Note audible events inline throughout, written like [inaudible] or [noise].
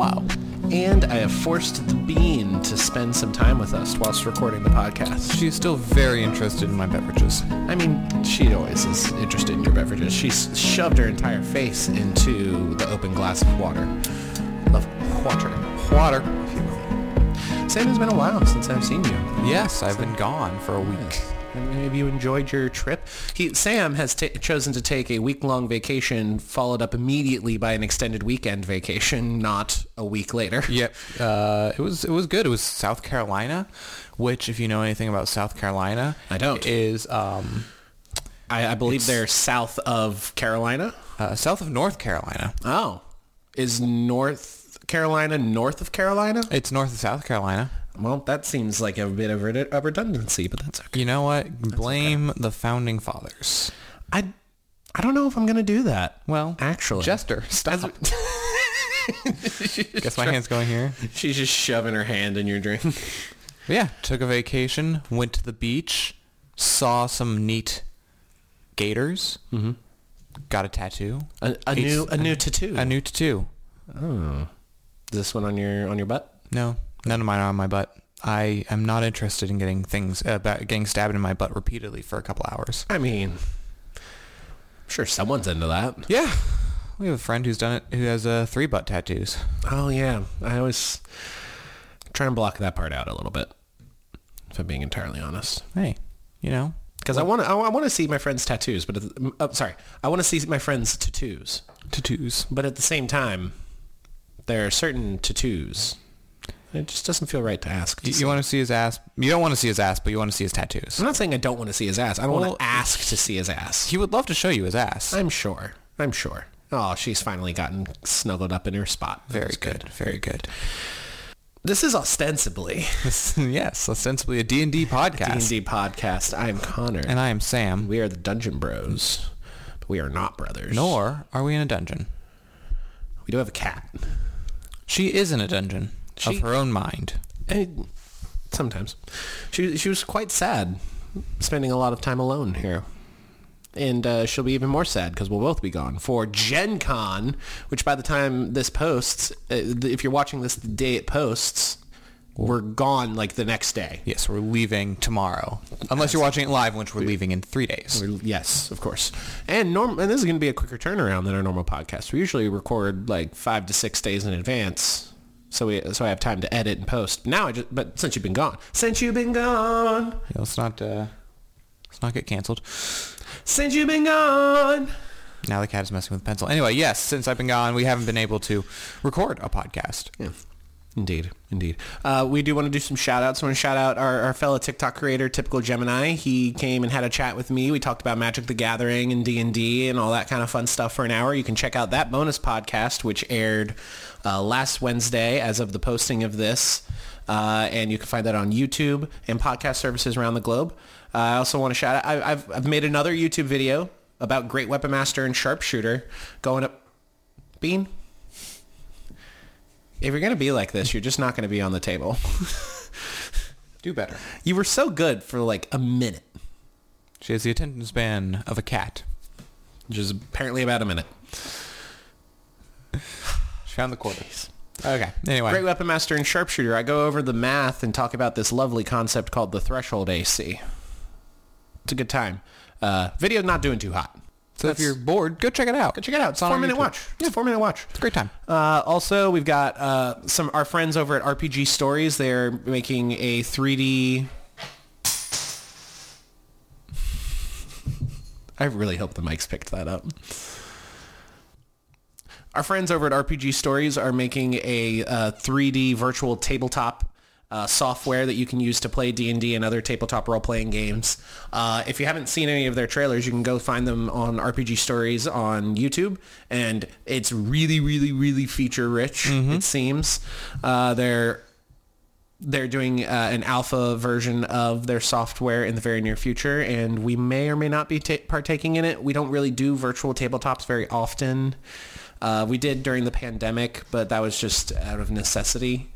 Wow. And I have forced the bean to spend some time with us whilst recording the podcast. She's still very interested in my beverages. I mean, she always is interested in your beverages. She's shoved her entire face into the open glass of water. Of water. Water. if you will. Sam, it's been a while since I've seen you. Yes, I've been gone for a week. And Have you enjoyed your trip? He, Sam has ta chosen to take a week-long vacation, followed up immediately by an extended weekend vacation, not a week later. Yep. Uh, it was it was good. It was South Carolina, which, if you know anything about South Carolina, I don't. Is um, I, I believe they're south of Carolina. uh, south of North Carolina. Oh, is North Carolina north of Carolina? It's north of South Carolina. Well, that seems like a bit of a a redundancy, but that's okay. You know what? Blame the founding fathers. I, I don't know if I'm gonna do that. Well, Actually, Jester, stop. Guess my hand's going here. [laughs] she's just shoving her hand in your drink. [laughs] Yeah, took a vacation, went to the beach, saw some neat gators, mm-hmm. got a tattoo, A, a new a new tattoo. a new tattoo. Is this one on your on your butt? No, none of mine are on my butt. I am not interested in getting things uh, getting stabbed in my butt repeatedly for a couple hours. I mean, I'm sure someone's into that. Yeah, we have a friend who's done it who has uh, three butt tattoos. Oh yeah, I always try and block that part out a little bit. If I'm being entirely honest, Hey, you know, because I want to I want to see my friends' tattoos, but at the, uh, sorry, I want to see my friends' tattoos, tattoos. but at the same time, there are certain tattoos. It just doesn't feel right to ask. You, you want to see his ass? You don't want to see his ass, but you want to see his tattoos. I'm not saying I don't want to see his ass. I don't Well, want to ask to see his ass. He would love to show you his ass. I'm sure. I'm sure. Oh, she's finally gotten snuggled up in her spot. Very That's good, very good. This is ostensibly yes, ostensibly a D&D [laughs] podcast. D&D podcast. I am Connor. And I am Sam. we are the Dungeon Bros. But we are not brothers. Nor are we in a dungeon. We do have a cat. She is in a dungeon She- of her own mind. And sometimes. She, she was quite sad spending a lot of time alone here. And uh, she'll be even more sad because we'll both be gone for Gen Con, which by the time this posts, uh, if you're watching this the day it posts, we're gone like the next day. Yes, we're leaving tomorrow. Unless you're watching it live, which we're leaving in three days. We're- Yes, of course. And norm and this is going to be a quicker turnaround than our normal podcast. We usually record like five to six days in advance, so we so I have time to edit and post. Now I just but since you've been gone, since you've been gone, Yeah, let's not uh, let's not get canceled. since you've been gone. Now the cat is messing with the pencil. Anyway, yes, since I've been gone, we haven't been able to record a podcast. Yeah. Indeed, indeed. Uh, we do want to do some shout outs. I want to shout out our, our fellow TikTok creator, Typical Gemini. He came and had a chat with me. We talked about Magic the Gathering and D&D and all that kind of fun stuff for an hour. You can check out that bonus podcast, which aired uh, last Wednesday as of the posting of this. Uh, and you can find that on YouTube and podcast services around the globe. Uh, I also want to shout out, I, I've, I've made another YouTube video about Great Weapon Master and Sharpshooter going up. Bean? If you're going to be like this, you're just not going to be on the table. [laughs] Do better. You were so good for like a minute, She has the attention span of a cat. which is apparently about a minute. She found the quarter. Okay. Anyway, Great Weapon Master and Sharpshooter, I go over the math and talk about this lovely concept called the threshold AC. It's a good time. Uh, video's not doing too hot. So if you're bored, go check it out. Go check it out. It's a four minute YouTube. watch. It's a four minute watch. It's a great time. Uh, also, we've got uh, some our friends over at RPG Stories. They're making a 3D. [laughs] I really hope the mics picked that up. Our friends over at RPG Stories are making a uh, 3D virtual tabletop uh, software that you can use to play D&D and other tabletop role-playing games. Uh, if you haven't seen any of their trailers, you can go find them on RPG Stories on YouTube, and it's really, really, really feature-rich, it seems. Uh, they're they're doing uh, an alpha version of their software in the very near future, and we may or may not be ta- partaking in it. We don't really do virtual tabletops very often. Uh, we did during the pandemic, but that was just out of necessity.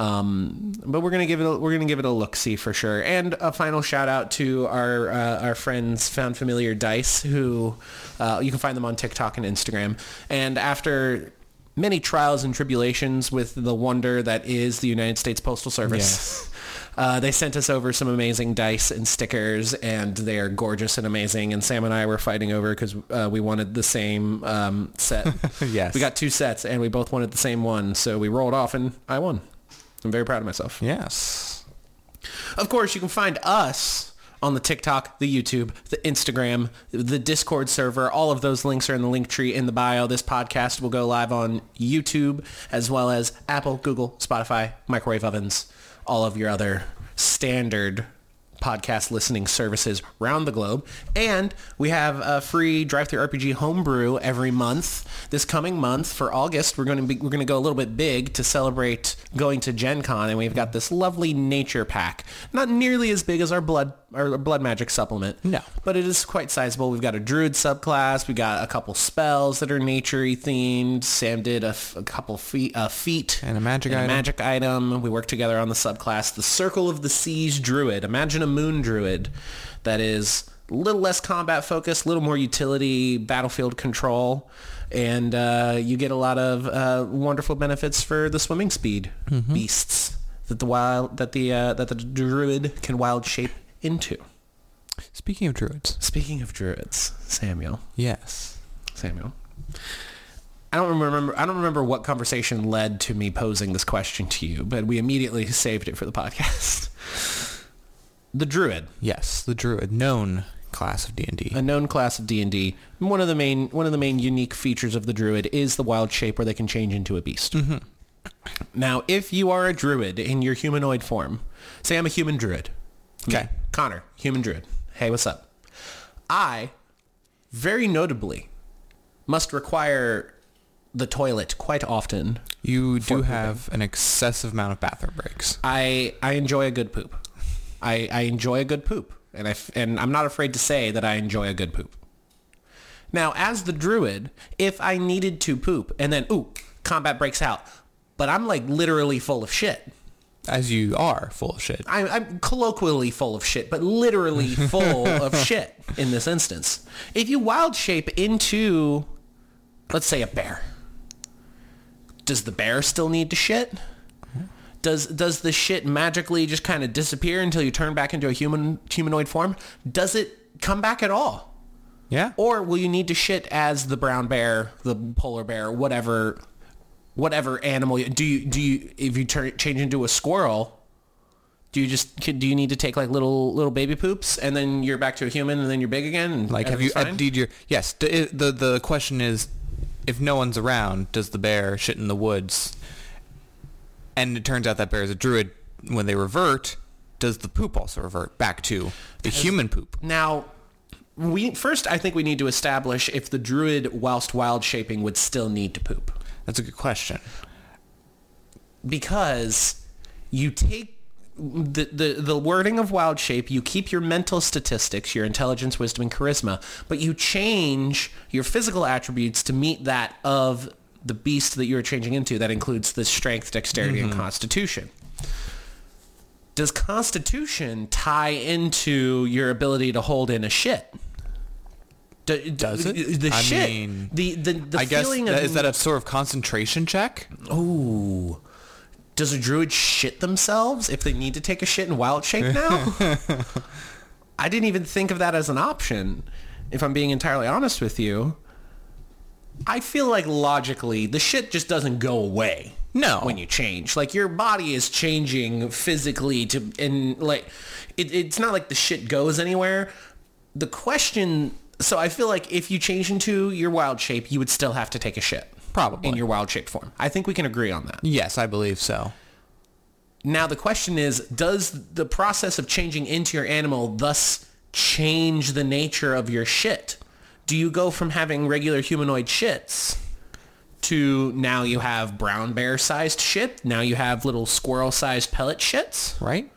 Um, but we're gonna give it a, we're gonna give it a look see for sure. And a final shout out to our uh, our friends Found Familiar Dice, who uh, you can find them on TikTok and Instagram. And after many trials and tribulations with the wonder that is the United States Postal Service. Yes. Uh, they sent us over some amazing dice and stickers, and they are gorgeous and amazing. And Sam and I were fighting over because uh, we wanted the same um, set. [laughs] Yes. we got two sets, and we both wanted the same one. So we rolled off, and I won. I'm very proud of myself. Yes. Of course, you can find us on the TikTok, the YouTube, the Instagram, the Discord server. All of those links are in the link tree in the bio. This podcast will go live on YouTube as well as Apple, Google, Spotify, microwave ovens, all of your other standard podcast listening services around the globe. And we have a free DriveThruRPG homebrew every month. This coming month for August, we're going to be we're going to go a little bit big to celebrate going to Gen Con and we've got this lovely nature pack. Not nearly as big as our blood our blood magic supplement. No. But it is quite sizable. We've got a druid subclass. We got a couple spells that are nature themed. Sam did a, f- a couple feet, uh, feet And a magic and a item. magic item. We work together on the subclass, the Circle of the Seas Druid. Imagine a moon druid that is a little less combat focused, a little more utility, battlefield control, and uh, you get a lot of uh, wonderful benefits for the swimming speed beasts that the wild that the uh, that the druid can wild shape into. Speaking of druids. Speaking of druids, Samuel, Yes. Samuel. I don't remember. I don't remember what conversation led to me posing this question to you, but we immediately [laughs] saved it for the podcast. The druid, Yes. The druid. Known class of D&D. a known class of D and D. One of the main one of the main unique features of the druid is the wild shape, where they can change into a beast. Mm-hmm. Now, if you are a druid in your humanoid form, say I'm a human druid. Okay. Connor, human druid. Hey, what's up? I, very notably, must require the toilet quite often. You do have an excessive amount of bathroom breaks. I, I enjoy a good poop. I, I enjoy a good poop. And, I, f- and I'm not afraid to say that I enjoy a good poop. Now, as the druid, if I needed to poop and then, ooh, combat breaks out, but I'm like literally full of shit. As you are full of shit. I'm, I'm colloquially full of shit, but literally [laughs] full of shit in this instance. If you wild shape into, let's say, a bear, does the bear still need to shit? Does does the shit magically just kind of disappear until you turn back into a human humanoid form? Does it come back at all? Yeah. Or will you need to shit as the brown bear, the polar bear, whatever, whatever animal? You, do you do you if you turn change into a squirrel? Do you just do you need to take like little little baby poops and then you're back to a human and then you're big again? And Like, have you fine? emptied your... Yes. it- The, the question is, if no one's around, does the bear shit in the woods? And it turns out that bear is a druid. When they revert, does the poop also revert back to the human poop? Now, we first I think we need to establish if the druid, whilst wild shaping, would still need to poop. That's a good question. because you take the, the, the wording of wild shape, you keep your mental statistics, your intelligence, wisdom, and charisma, but you change your physical attributes to meet that of the beast that you're changing into. That includes the strength, dexterity, and mm-hmm. constitution. Does constitution tie into your ability to hold in a shit? Do- Does it? The I shit. mean, the the, the I guess, feeling that, of is that a sort of concentration check? Ooh. Does a druid shit themselves if they need to take a shit in wild shape [laughs] now? I didn't even think of that as an option, if I'm being entirely honest with you. I feel like logically, the shit just doesn't go away. No. When you change. Like your body is changing physically to and like it, it's not like the shit goes anywhere. The question so I feel like if you change into your wild shape, you would still have to take a shit. Probably. In your wild shape form. I think we can agree on that. Yes, I believe so. Now the question is, does the process of changing into your animal thus change the nature of your shit? Do you go from having regular humanoid shits to now you have brown bear sized shit? Now you have little squirrel sized pellet shits? Right?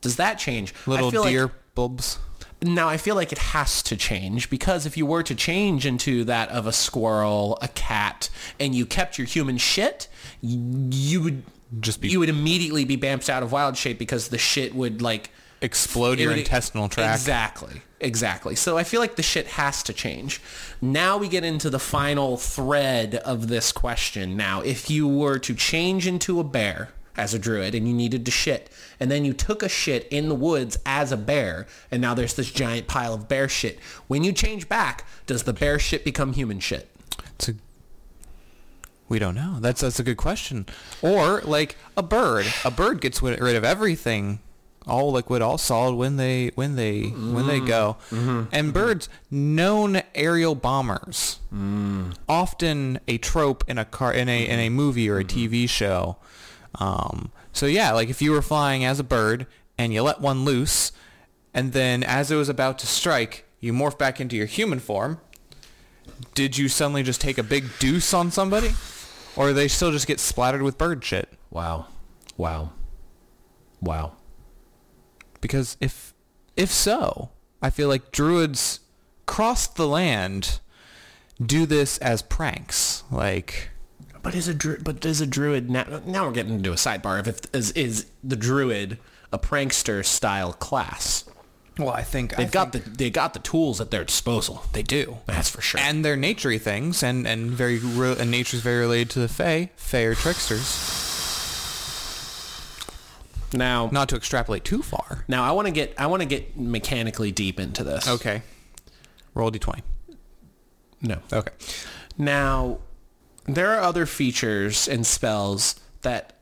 Does that change? Little feel like- deer bulbs. Now I feel like it has to change because if you were to change into that of a squirrel, a cat, and you kept your human shit, you would Just be- you would immediately be bamped out of wild shape because the shit would like explode your would- intestinal tract. Exactly. Exactly. So I feel like the shit has to change. Now we get into the final thread of this question. Now, if you were to change into a bear as a druid and you needed to shit, and then you took a shit in the woods as a bear, and now there's this giant pile of bear shit, when you change back, does the bear shit become human shit? It's a, we don't know. That's that's a good question. Or like a bird. A bird gets rid of everything, all liquid, all solid when they when they when they go. Mm-hmm. And birds, known aerial bombers, mm. often a trope in a car in a in a movie or a mm-hmm. TV show. Um, so yeah, like if you were flying as a bird and you let one loose, and then as it was about to strike, you morph back into your human form did you suddenly just take a big deuce on somebody? Or do they still just get splattered with bird shit? Wow. Wow. Wow. Because if if so, I feel like druids cross the land do this as pranks. Like But is a dru- but is a druid now? Now we're getting into a sidebar. If it, is is the druid a prankster style class? well, I think They've got the they got the tools at their disposal. they do. That's for sure. And they're naturey things and and very re- and nature's very related to the fae. Fae are tricksters. now, Not to extrapolate too far. now I want to get I want to get mechanically deep into this. Okay. Roll d20. No. Okay. Now, there are other features and spells that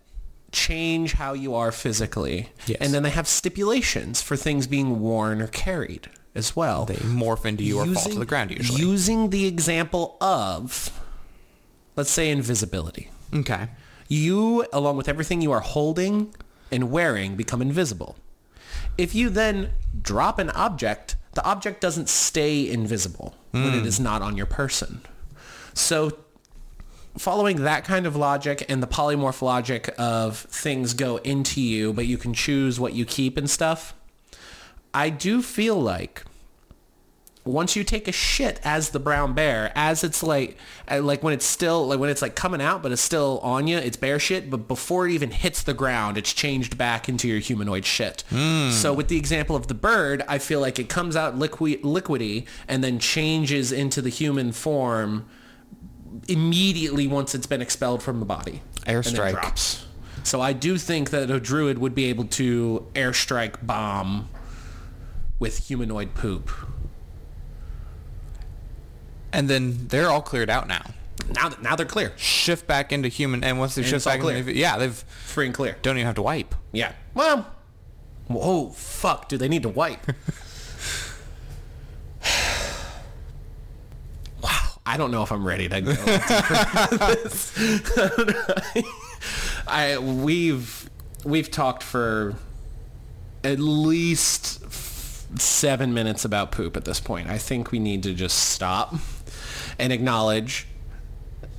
change how you are physically. Yes. And then they have stipulations for things being worn or carried as well. They morph into you or fall to the ground usually. Using the example of, let's say, invisibility. okay. You, along with everything you are holding and wearing, become invisible. If you then drop an object, the object doesn't stay invisible when it hmm. is not on your person. So following that kind of logic and the polymorph logic of things go into you, but you can choose what you keep and stuff, I do feel like once you take a shit as the brown bear, as it's like, uh, like when it's still, like when it's like coming out, but it's still on you, it's bear shit. But before it even hits the ground, it's changed back into your humanoid shit. So with the example of the bird, I feel like it comes out liquid, liquidy and then changes into the human form immediately once it's been expelled from the body. Airstrike. drops. So I do think that a druid would be able to airstrike bomb with humanoid poop. And then they're all cleared out now. Now, now they're clear, Shift back into human, and once they shift back, clear. into, yeah, they've free and clear. don't even have to wipe. Yeah. Well, oh fuck, do they need to wipe? [laughs] I don't know if I'm ready to go. [laughs] this. [laughs] I we've we've talked for at least seven minutes about poop at this point. I think we need to just stop and acknowledge,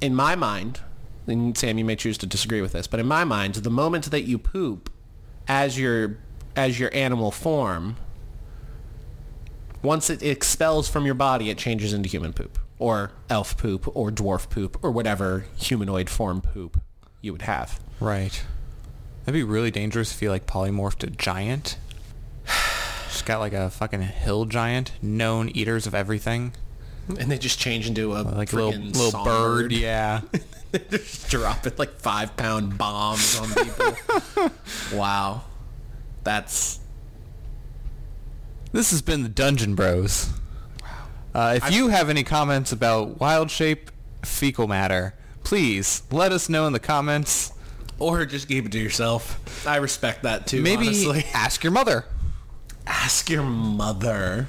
in my mind, and Sam, you may choose to disagree with this, but in my mind, the moment that you poop as your as your animal form, once it expels from your body, it changes into human poop, or elf poop, or dwarf poop, or whatever humanoid form poop you would have. Right. That'd be really dangerous if you like polymorphed a giant. Just got like a fucking hill giant, known eaters of everything. And they just change into a Like little little songbird. bird, yeah. [laughs] just dropping like five pound bombs on people. [laughs] wow. That's This has been the Dungeon Bros. Uh, if you have any comments about wild shape fecal matter, please let us know in the comments. or just keep it to yourself. I respect that too. Maybe honestly. [laughs] ask your mother. ask your mother.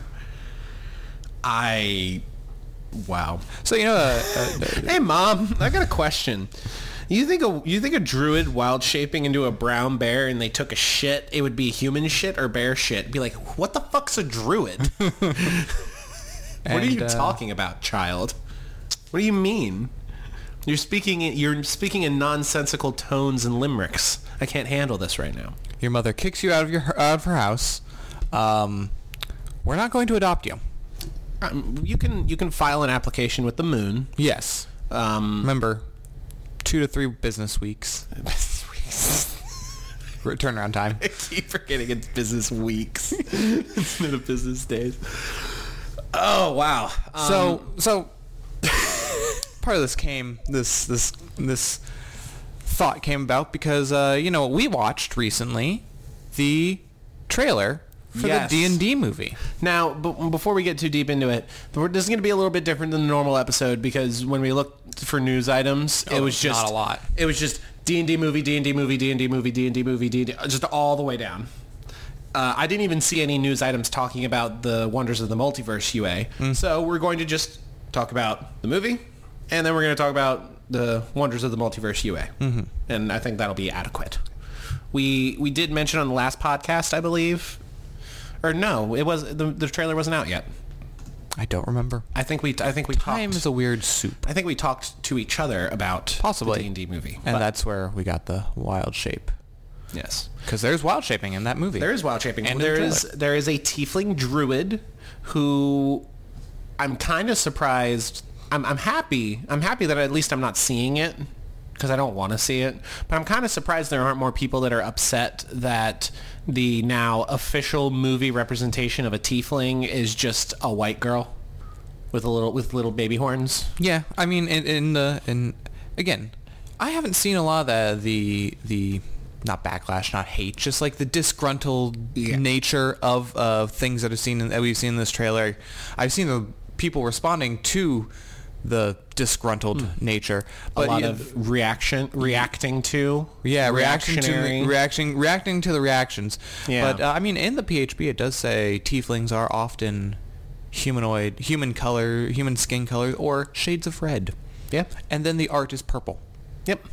I wow. So you know, uh, uh, Hey mom, I got a question. You think a you think a druid wild shaping into a brown bear and they took a shit, it would be human shit or bear shit? Be like, what the fuck's a druid? [laughs] what are you uh, talking about, child? What do you mean? You're speaking in, you're speaking in nonsensical tones and limericks. I can't handle this right now. your mother kicks you out of your out of her house. Um, we're not going to adopt you. Um, you can you can file an application with the moon. Yes. Um, Remember, two to three business weeks. [laughs] Business weeks. Turnaround time. [laughs] I keep forgetting it's business weeks [laughs] instead of business days. Oh wow! Um, So so part of this came this this this thought came about because uh, you know we watched recently the trailer for Yes. the D and D movie. now, but before we get too deep into it, this is going to be a little bit different than the normal episode because when we looked for news items, it Oh, was just not a lot. It was just D and D movie, D and D movie, D and D movie, D and D movie, D and D, just all the way down. Uh, I didn't even see any news items talking about the wonders of the multiverse UA. Hmm. So we're going to just talk about the movie, and then we're going to talk about the wonders of the multiverse UA. Mm-hmm. And I think that'll be adequate. We we did mention on the last podcast, I believe, or no, it was the, the trailer wasn't out yet. I don't remember. I think we I think we Time talked. is a weird soup, I think we talked to each other about Possibly. the D&D movie. and But- that's where we got the wild shape. Yes. Because there's wild shaping in that movie. There is wild shaping. And the there is there is a tiefling druid who I'm kind of surprised. I'm I'm happy. I'm happy that at least I'm not seeing it because I don't want to see it. But I'm kind of surprised there aren't more people that are upset that the now official movie representation of a tiefling is just a white girl with a little with little baby horns. Yeah, I mean, in, in the in again, I haven't seen a lot of the the the not backlash, not hate, just like the disgruntled Yeah. nature of of things that I've seen that we've seen in this trailer. I've seen the people responding to the disgruntled nature, A lot yeah, of reaction reacting to yeah, reaction to reactionary. the, reacting to the reactions. Yeah. But uh, I mean, in the PHB, it does say tieflings are often humanoid, human color, human skin color, or shades of red. Yep. And then the art is purple. Yep.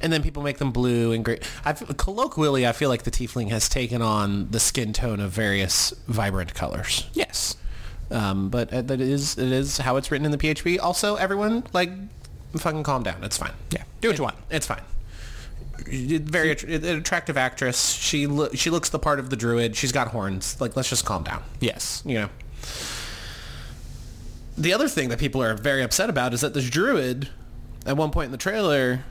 And then people make them blue and gray. I've, colloquially, I feel like the tiefling has taken on the skin tone of various vibrant colors. Yes. Um, but uh, that is it is how it's written in the PHB. Also, everyone like fucking calm down. It's fine. Yeah. Do what you want. It's fine. Very att- an attractive actress. She lo- she looks the part of the druid. She's got horns. Like let's just calm down. Yes. You know. The other thing that people are very upset about is that this druid, at one point in the trailer,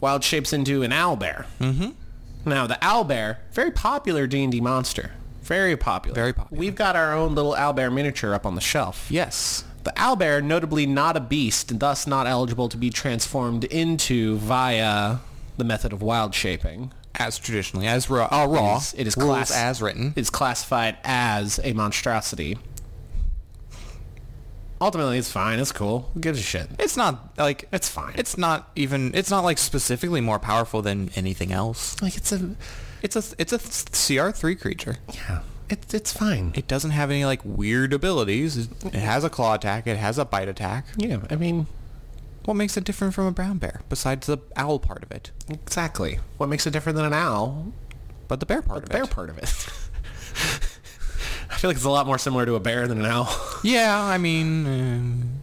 wild shapes into an owlbear. Mm-hmm. Now the owl bear, very popular D and D monster, very popular. Very popular. We've got our own little owl bear miniature up on the shelf. Yes. The owl bear, notably not a beast, and thus not eligible to be transformed into via the method of wild shaping. As traditionally, as raw, uh, raw It is- it is class- as written. is classified as a monstrosity. Ultimately, it's fine. It's cool. Who gives a shit? It's not like It's fine. It's not even. It's not like specifically more powerful than anything else. like it's a It's a. It's a CR three creature. yeah. It's it's fine. It doesn't have any like weird abilities. It it has a claw attack. It has a bite attack. yeah. I mean, What makes it different from a brown bear besides the owl part of it? exactly. What makes it different than an owl? But the bear part The of bear it. part of it. [laughs] I feel like it's a lot more similar to a bear than an owl. [laughs] Yeah, I mean, um,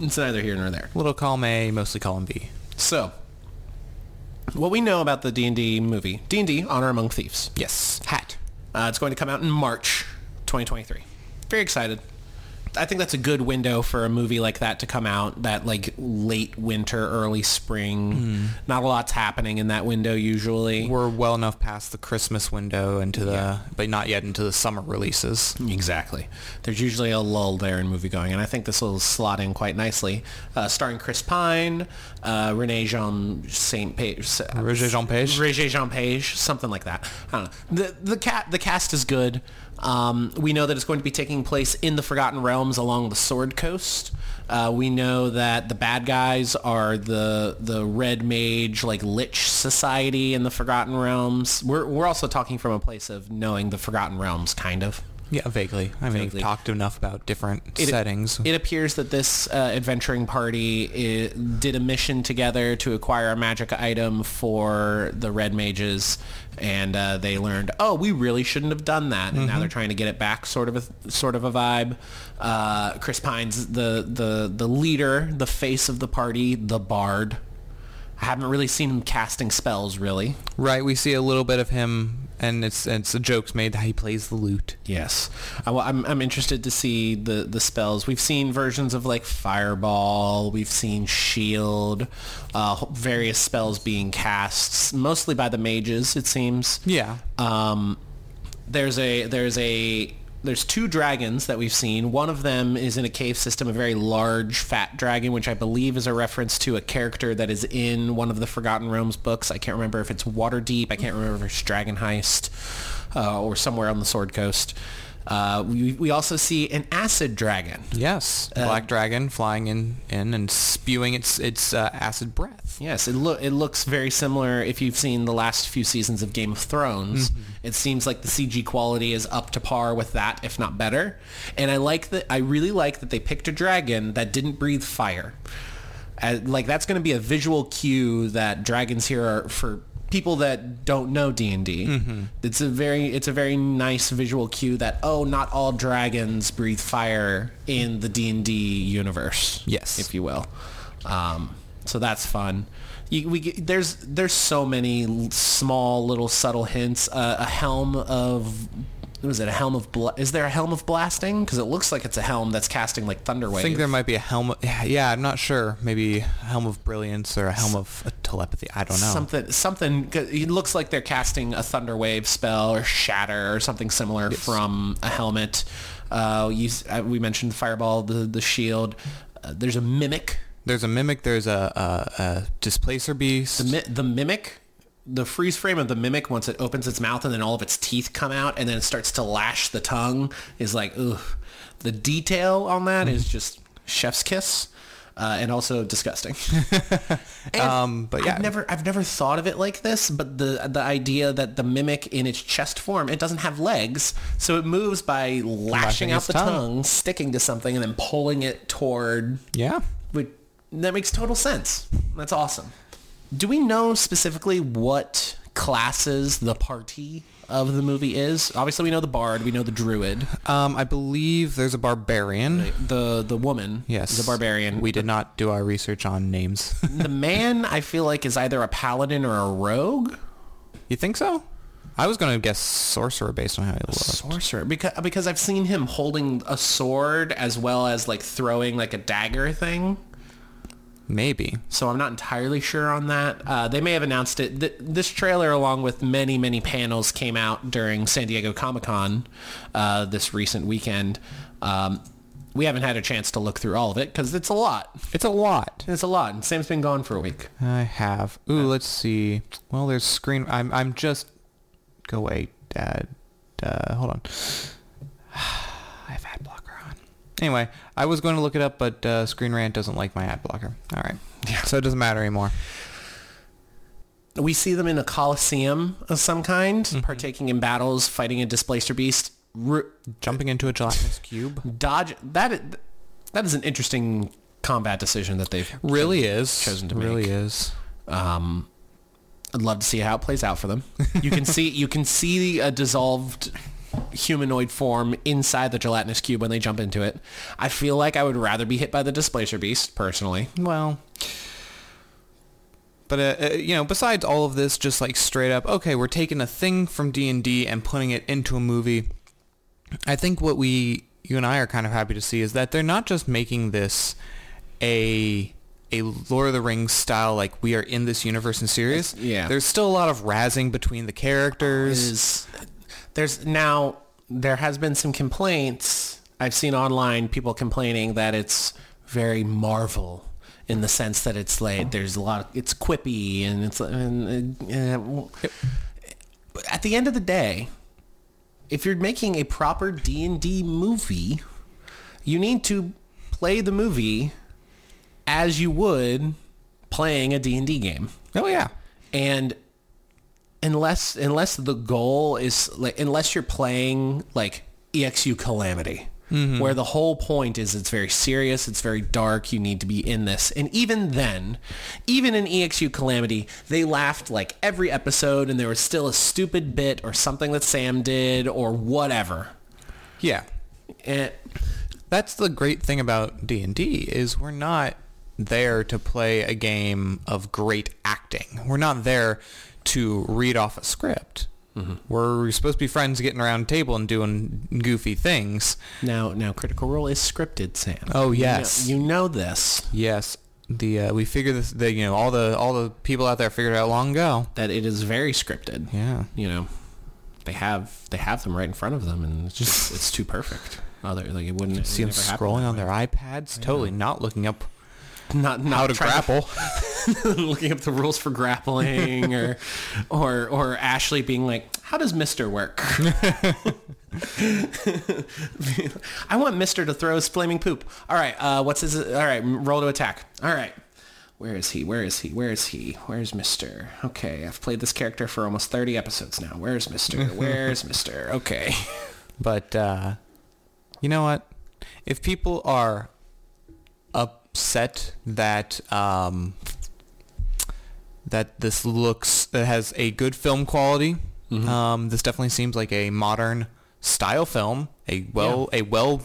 it's neither here nor there. little column A, mostly column B. So, what we know about the D&D movie, D&D Honor Among Thieves. Yes. Hat. Uh, it's going to come out in March 2023. Very excited. I think that's a good window for a movie like that to come out. That like late winter, early spring. Not a lot's happening in that window usually. We're well enough past the Christmas window into the, but not yet into the summer releases. Exactly. There's usually a lull there in movie going, and I think this will slot in quite nicely. Uh, starring Chris Pine, uh, Renee Jean Saint Page, Roger Jean Page. Roger Jean Page, something like that. I don't know. The the cat the cast is good. Um, we know that it's going to be taking place in the Forgotten Realms along the Sword Coast. Uh, we know that the bad guys are the the Red Mage like Lich Society in the Forgotten Realms. We're we're also talking from a place of knowing the Forgotten Realms, kind of. Yeah, vaguely. I mean, Vaguely. we've talked enough about different It- settings. It appears that this uh, adventuring party did a mission together to acquire a magic item for the Red Mages, and uh, they learned, oh, we really shouldn't have done that, and now they're trying to get it back, sort of a sort of a vibe. Uh, Chris Pine's the the the leader, the face of the party, the bard. I haven't really seen him casting spells, really. Right, we see a little bit of him and it's it's a joke's made that he plays the lute. Yes, I, am I'm interested to see the the spells. We've seen versions of like Fireball. We've seen Shield. Uh, various spells being cast, mostly by the mages. It seems. Yeah. Um, there's a there's a there's two dragons that we've seen. One of them is in a cave system, a very large, fat dragon, which I believe is a reference to a character that is in one of the Forgotten Realms books. I can't remember if it's Waterdeep. I can't remember if it's Dragon Heist uh, or somewhere on the Sword Coast. Uh, we, we also see an acid dragon. Yes, black dragon flying in, in and spewing its its uh, acid breath. Yes, it look it looks very similar. If you've seen the last few seasons of Game of Thrones, it seems like the CG quality is up to par with that, if not better. And I like that. I really like that they picked a dragon that didn't breathe fire. Uh, like that's going to be a visual cue that dragons here are for people that don't know D&D. It's a very it's a very nice visual cue that oh, not all dragons breathe fire in the D&D universe. Yes. if you will. Um, so that's fun. You, we get, there's there's so many small little subtle hints. Uh, a helm of was it a helm of bla- is there a helm of blasting? Because it looks like it's a helm that's casting like thunder I think there might be a helm. Yeah, yeah, I'm not sure. Maybe a helm of brilliance or a helm of uh, telepathy. I don't know. Something, Something. It looks like they're casting a thunder wave spell or shatter or something similar from a helmet. Uh, you, uh, we mentioned the fireball, the the shield. Uh, there's a mimic. There's a mimic. There's a, a, a displacer beast. The mi- the mimic. The freeze frame of the mimic once it opens its mouth and then all of its teeth come out and then it starts to lash the tongue is like ugh. The detail on that is just chef's kiss. Uh, and also disgusting. [laughs] And Um, but yeah. I've never I've never thought of it like this, but the the idea that the mimic in its chest form, it doesn't have legs, so it moves by lashing, Lashing out the tongue. tongue. sticking to something, and then pulling it toward. yeah. Which, that makes total sense. That's awesome. Do we know specifically what classes the party of the movie is? Obviously, we know the bard, we know the druid, Um, I believe there's a barbarian. the the woman, Yes. the barbarian. We did not do our research on names. the [laughs] man, I feel like, is either a paladin or a rogue. you think so? I was going to guess sorcerer based on how he looked. sorcerer because because I've seen him holding a sword as well as like throwing like a dagger thing. Maybe. So I'm not entirely sure on that. Uh, they may have announced it. Th- this trailer, along with many many panels, came out during San Diego Comic Con uh, this recent weekend. Um, we haven't had a chance to look through all of it because it's a lot. It's a lot. It's a lot, and Sam's been gone for a week. I have. Ooh, let's see. Well, there's screen. I'm. I'm just. Go away, Dad. Uh, hold on. I have ad blocker on. Anyway, I was going to look it up, but uh, Screen Rant doesn't like my ad blocker. All right. So it doesn't matter anymore. We see them in a coliseum of some kind, partaking in battles, fighting a displacer beast. Jumping into a gelatinous cube dodge that is, that is an interesting combat decision that they've really is chosen to really make. is. um I'd love to see how it plays out for them. You can see you can see a dissolved humanoid form inside the gelatinous cube when they jump into it. I feel like I would rather be hit by the displacer beast personally. Well, but uh, uh, you know, besides all of this, just like straight up, okay, we're taking a thing from D and D and putting it into a movie. I think what we, you and I, are kind of happy to see is that they're not just making this a a Lord of the Rings style, like we are in this universe and series. yeah. There's still a lot of razzing between the characters. is there's now there has been some complaints I've seen online people complaining that it's very Marvel in the sense that it's like there's a lot of, it's quippy and it's and, uh, but at the end of the day if you're making a proper D&D movie you need to play the movie as you would playing a D&D game oh yeah. and unless unless the goal is like unless you're playing like ExU Calamity mm-hmm. where the whole point is it's very serious it's very dark you need to be in this and even then even in ExU Calamity they laughed like every episode and there was still a stupid bit or something that sam did or whatever Yeah. and That's the great thing about D&D is we're not there to play a game of great acting. We're not there to read off a script. We're supposed to be friends getting around a table and doing goofy things. Now, now, Critical Role is scripted, Sam. Oh, You know- yes. you know this. Yes. The uh, we figured this. The, you know all the all the people out there figured it out long ago. That it is very scripted. Yeah. You know, they have they have them right in front of them, and it's just it's too perfect. Other like it wouldn't it [laughs] See them would never happen scrolling on their iPads, totally not looking up. Not not how to grapple. [laughs] looking up the rules for grappling, or [laughs] or or Ashley being like, "How does Mister work?" [laughs] I want Mister to throw his flaming poop. All right, uh, what's his? All right, roll to attack. All right. Where is he? Where is he? Where is he? Where's Mister? Okay, I've played this character for almost 30 episodes now. Where's Mister? Where's Mister? Okay. But uh, you know what? If people are upset that um, that this looks that has a good film quality, um, this definitely seems like a modern style film. A well, a well,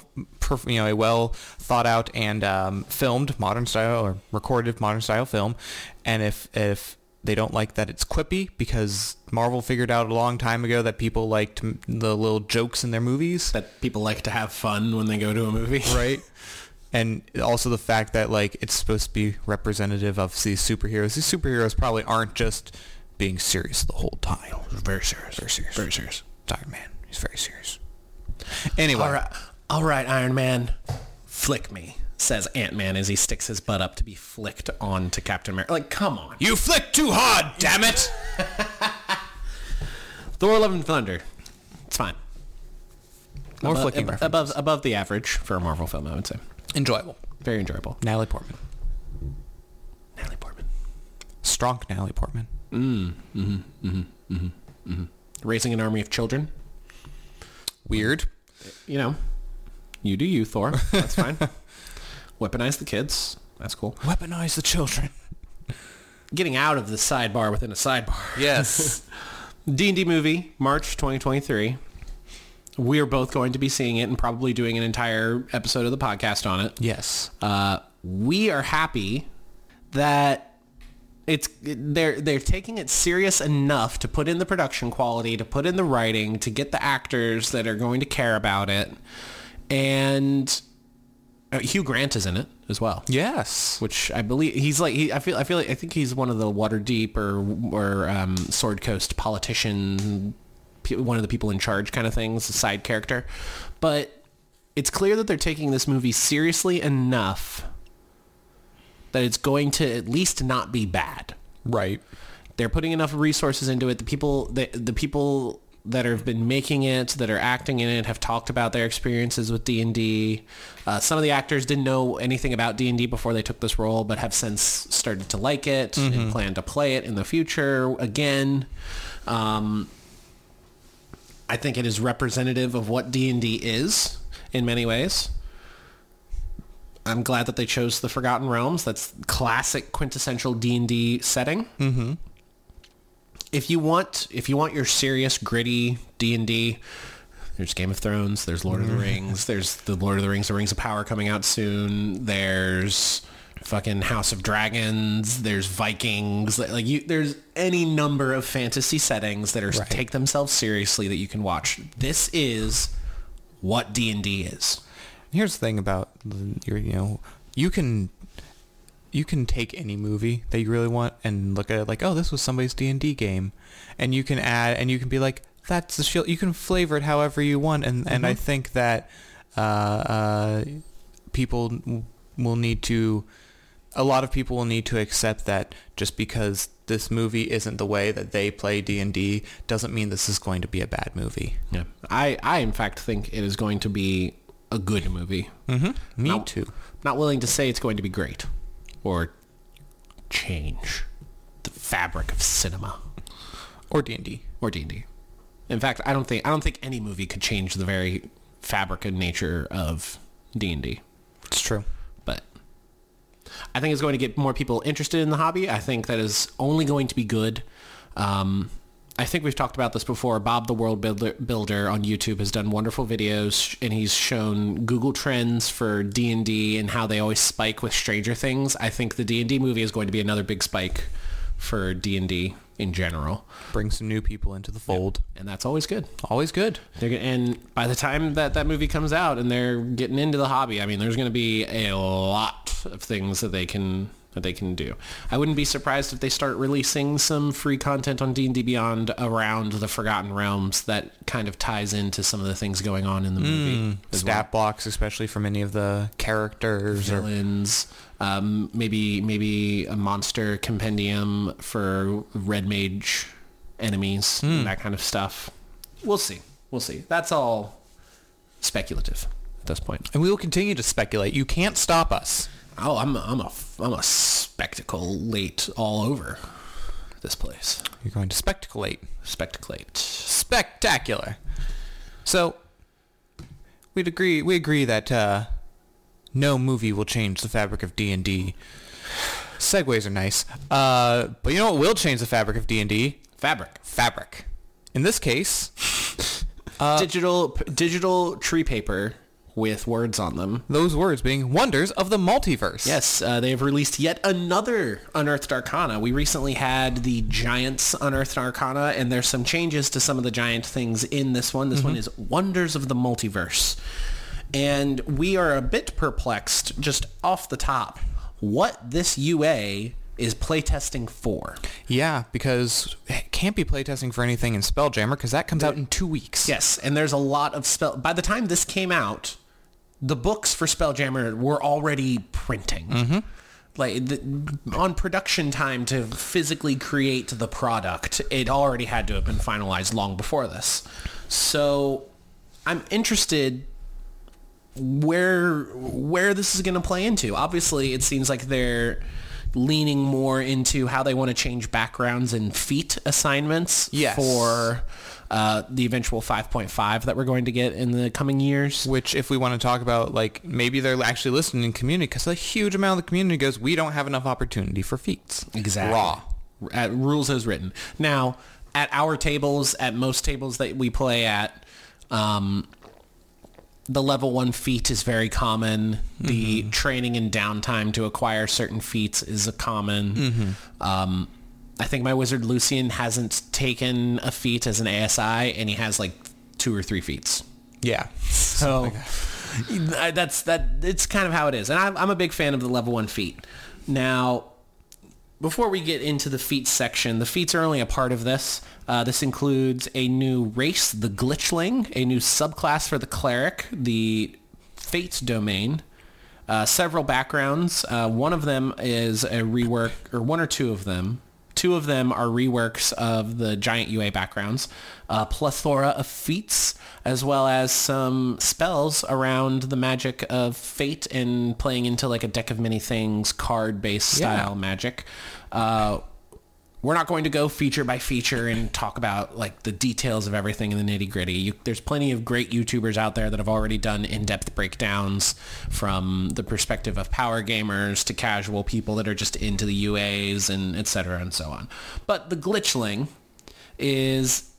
you know, a well thought out and um, filmed modern style or recorded modern style film. And if if they don't like that it's quippy because Marvel figured out a long time ago that people liked the little jokes in their movies That people like to have fun when they go to a movie. right? [laughs] And also the fact that like it's supposed to be representative of these superheroes. These superheroes probably aren't just being serious the whole time. Very serious. Very serious. Very serious. It's Iron Man. He's very serious. Anyway, All right, all right, Iron Man, flick me, says Ant Man as he sticks his butt up to be flicked onto Captain America. Like, come on, you flick too hard, damn it! [laughs] Thor: Love and Thunder. It's fine. More above, flicking ab- above above the average for a Marvel film, I would say. Enjoyable. Very enjoyable. Natalie Portman. Natalie Portman. Strong Natalie Portman. Mm. Mm-hmm. Mm-hmm. Mm-hmm. Mm-hmm. Raising an army of children. Weird. You know, you do you, Thor. That's fine. [laughs] Weaponize the kids. That's cool. Weaponize the children. Getting out of the sidebar within a sidebar. Yes. [laughs] D&D movie, March 2023. We're both going to be seeing it and probably doing an entire episode of the podcast on it. yes. Uh, we are happy that it's they're they're taking it serious enough to put in the production quality, to put in the writing, to get the actors that are going to care about it, and uh, Hugh Grant is in it as well Yes. which I believe he's like he, I feel I feel like I think he's one of the Waterdeep or or um, Sword Coast politician, one of the people in charge kind of things, a side character. But it's clear that they're taking this movie seriously enough that it's going to at least not be bad. Right. They're putting enough resources into it. The people the, the people that have been making it, that are acting in it, have talked about their experiences with D&D. Uh, some of the actors didn't know anything about D&D before they took this role, but have since started to like it and plan to play it in the future again. Um, I think it is representative of what D&D is in many ways. I'm glad that they chose the Forgotten Realms. That's classic quintessential D&D setting. Mm-hmm. If you want, if you want your serious, gritty D&D, there's Game of Thrones. There's Lord of the Rings. There's the Lord of the Rings, The Rings of Power coming out soon. There's fucking House of Dragons. There's Vikings. Like you, there's any number of fantasy settings that are Right. take themselves seriously that you can watch. This is what D&D is. Here's the thing about you know, you can you can take any movie that you really want and look at it like, oh, this was somebody's D and D game, and you can add and you can be like, that's the shield. You can flavor it however you want, and and I think that uh, uh, people will need to. A lot of people will need to accept that just because this movie isn't the way that they play D and D doesn't mean this is going to be a bad movie. Yeah. I, I in fact think it is going to be a good movie. Mm-hmm. Me Now- too. Not willing to say it's going to be great or change the fabric of cinema Or D and D. or D&D. In fact, I don't think I don't think any movie could change the very fabric and nature of D&D. It's true. I think it's going to get more people interested in the hobby. I think that is only going to be good. Um, I think we've talked about this before. Bob the World Builder, Builder on YouTube has done wonderful videos, and he's shown Google Trends for D&D and how they always spike with Stranger Things. I think the D&D movie is going to be another big spike for D&D in general. Bring some new people into the fold. And that's always good. Always good. They're, and by the time that that movie comes out and they're getting into the hobby, I mean, there's going to be a lot of things that they can that they can do. I wouldn't be surprised if they start releasing some free content on D&D Beyond around the Forgotten Realms that kind of ties into some of the things going on in the movie. Hmm. well. Stat blocks, especially from any of the characters. Or, villains, um, maybe maybe a monster compendium for red mage enemies, and that kind of stuff. We'll see. We'll see. That's all speculative at this point. and we will continue to speculate. You can't stop us. Oh, I'm I'm a I'm a spectacle late all over this place. You're going to spectaculate. Spectaclate. Spectacular. So, we'd agree. We agree that uh, no movie will change the fabric of D and D. Segues are nice, uh, but you know what will change the fabric of D and D? Fabric. Fabric. In this case, [laughs] digital p- digital tree paper with words on them. those words being wonders of the multiverse. Yes, uh, they have released yet another Unearthed Arcana. We recently had the Giants Unearthed Arcana, and there's some changes to some of the giant things in this one. This one is Wonders of the Multiverse. And we are a bit perplexed, just off the top, what this UA is playtesting for. Yeah, because it can't be playtesting for anything in Spelljammer because that comes out in two weeks. Yes, and there's a lot of spell. By the time this came out, the books for Spelljammer were already printing. Mm-hmm. Like the, on production time to physically create the product, it already had to have been finalized long before this. So, I'm interested where where this is going to play into. Obviously, it seems like they're leaning more into how they want to change backgrounds and feat assignments Yes. for uh, the eventual 5.5 that we're going to get in the coming years. Which, if we want to talk about, like, maybe they're actually listening in community because a huge amount of the community goes, we don't have enough opportunity for feats. Exactly. Raw. At rules as written. Now, at our tables, at most tables that we play at, um, the level one feat is very common. The training and downtime to acquire certain feats is a common. Um, I think my wizard Lucian hasn't taken a feat as an ASI, and he has like two or three feats. Yeah. So [laughs] I- that's that. It's kind of how it is, and I'm, I'm a big fan of the level one feat. Now, before we get into the feats section, the feats are only a part of this. Uh, this includes a new race, the Glitchling, a new subclass for the Cleric, the Fate domain, uh, several backgrounds. Uh, one of them is a rework, or one or two of them. Two of them are reworks of the giant UA backgrounds, a plethora of feats, as well as some spells around the magic of fate and playing into like a deck of many things card-based style magic. Uh, we're not going to go feature by feature and talk about like the details of everything in the nitty gritty. there's plenty of great YouTubers out there that have already done in-depth breakdowns from the perspective of power gamers to casual people that are just into the UAs and et cetera and so on. But the Glitchling is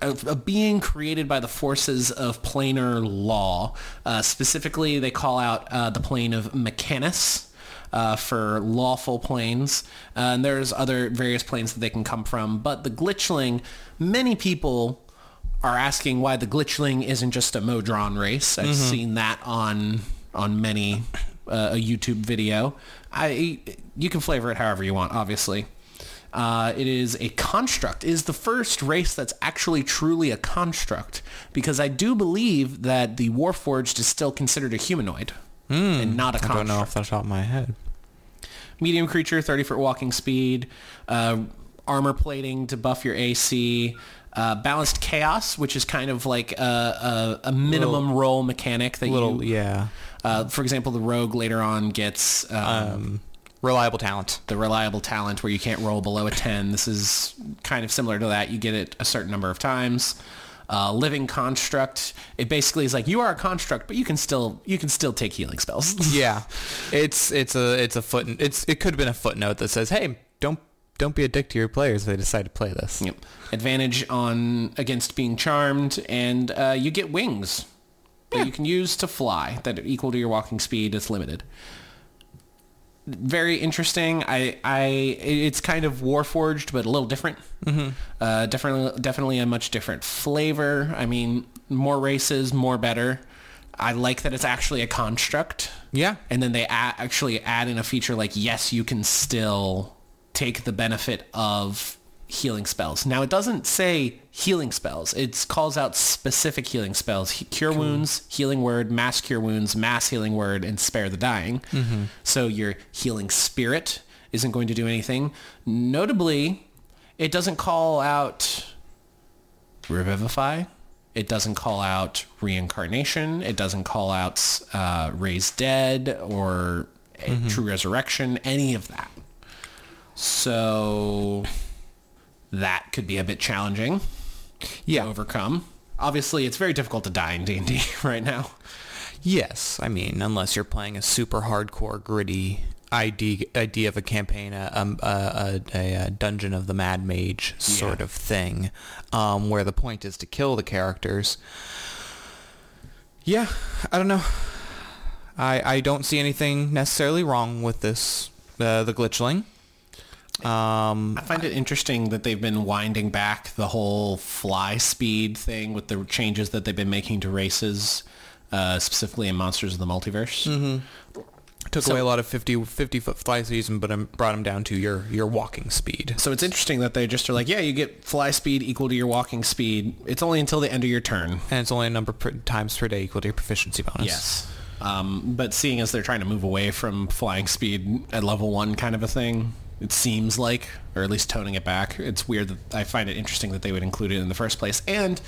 a, a being created by the forces of planar law. Uh, specifically, they call out uh, the plane of Mechanus. Uh, for lawful planes, uh, and there's other various planes that they can come from. But the glitchling, many people are asking why the glitchling isn't just a Modron race. I've seen that on on many uh, a YouTube video. I you can flavor it however you want, obviously. Uh, it is a construct. It is the first race that's actually truly a construct because I do believe that the Warforged is still considered a humanoid and not a I construct don't know off the top of my head. medium creature, 30 foot walking speed, uh, armor plating to buff your AC, uh, balanced chaos, which is kind of like a, a, a minimum roll mechanic that Little, you, yeah. uh, for example, the rogue later on gets um, Um, reliable talent. the reliable talent where you can't roll below a 10. This is kind of similar to that. You get it a certain number of times. Uh, living construct. It basically is like you are a construct, but you can still you can still take healing spells. [laughs] Yeah, it's it's a it's a foot. It's it could have been a footnote that says, "Hey, don't don't be a dick to your players if they decide to play this." Yep. Advantage on against being charmed, and uh, you get wings that you can use to fly that are equal to your walking speed. It's limited. Very interesting. I, I, it's kind of Warforged, but a little different. Mm-hmm. Uh, definitely, definitely a much different flavor. I mean, more races, more better. I like that it's actually a construct. Yeah. And then they add, actually add in a feature like, yes, you can still take the benefit of healing spells. Now, it doesn't say healing spells. It calls out specific healing spells. He- Cure wounds, healing word, mass cure wounds, mass healing word, and spare the dying. So your healing spirit isn't going to do anything. Notably, it doesn't call out revivify. It doesn't call out reincarnation. It doesn't call out uh, raise dead or a true resurrection. Any of that. So that could be a bit challenging Yeah. to overcome. Obviously, it's very difficult to die in D&D [laughs] right now. Yes, I mean, unless you're playing a super hardcore, gritty idea, idea of a campaign, a, um, a, a, a dungeon of the Mad Mage sort Yeah. of thing, um, where the point is to kill the characters. Yeah, I don't know. I I don't see anything necessarily wrong with this, uh, the glitchling. Um, I find it interesting that they've been winding back the whole fly speed thing with the changes that they've been making to races, uh, specifically in Monsters of the Multiverse. Mm-hmm. took So- away a lot of 50, 50 foot fly season, but um, brought them down to your, your walking speed. So it's interesting that they just are like, yeah, you get fly speed equal to your walking speed. It's only until the end of your turn. And it's only a number per, times per day equal to your proficiency bonus. Yes. Um, but seeing as they're trying to move away from flying speed at level one kind of a thing, it seems like, or at least toning it back, it's weird that I find it interesting that they would include it in the first place. And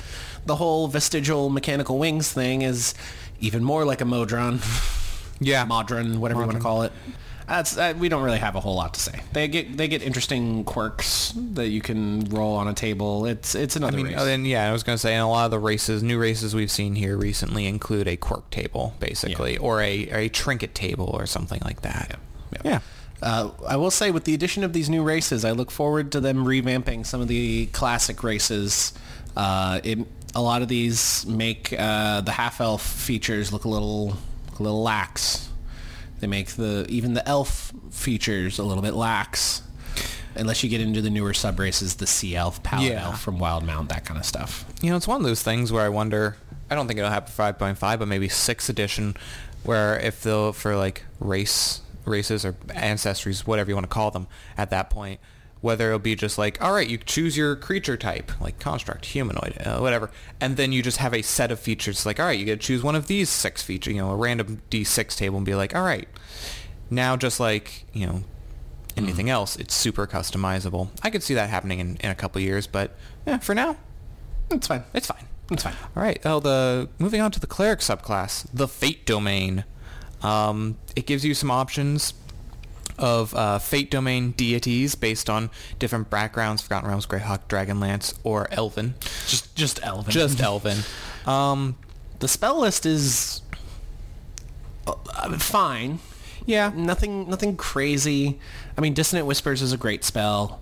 the whole vestigial mechanical wings thing is even more like a Modron, [laughs] Yeah. Modron, whatever you want to call it. That's uh, we don't really have a whole lot to say. They get they get interesting quirks that you can roll on a table. It's it's another. I mean, race. oh, then yeah, I was going to say, and a lot of the races, new races we've seen here recently include a quirk table, basically, or a, or a trinket table or something like that. Yeah. Yeah. Uh, I will say, with the addition of these new races, I look forward to them revamping some of the classic races. Uh, it, a lot of these make uh, the half elf features look a little, a little lax. They make the even the elf features a little bit lax, unless you get into the newer sub races, the sea elf, paladin Yeah. elf from Wildemount, that kind of stuff. You know, it's one of those things where I wonder. I don't think it'll happen for 5.5, but maybe 6th edition, where if they'll for like race races or ancestries, whatever you want to call them, at that point, whether it'll be just like, all right, you choose your creature type, like construct, humanoid, uh, whatever, and then you just have a set of features. Like, all right, you get to choose one of these six features, you know, a random D6 table, and be like, all right, now just like you know anything else, it's super customizable. I could see that happening in, in a couple years, but yeah, for now, It's fine. it's fine. It's fine. All right. Oh, the moving on to the cleric subclass, the fate domain. Um, it gives you some options of uh, fate domain deities based on different backgrounds: Forgotten Realms, Greyhawk, Dragonlance, or Elven. Just just elven. Just [laughs] Elven. Um, the spell list is uh, fine. yeah. Nothing nothing crazy. I mean, Dissonant Whispers is a great spell.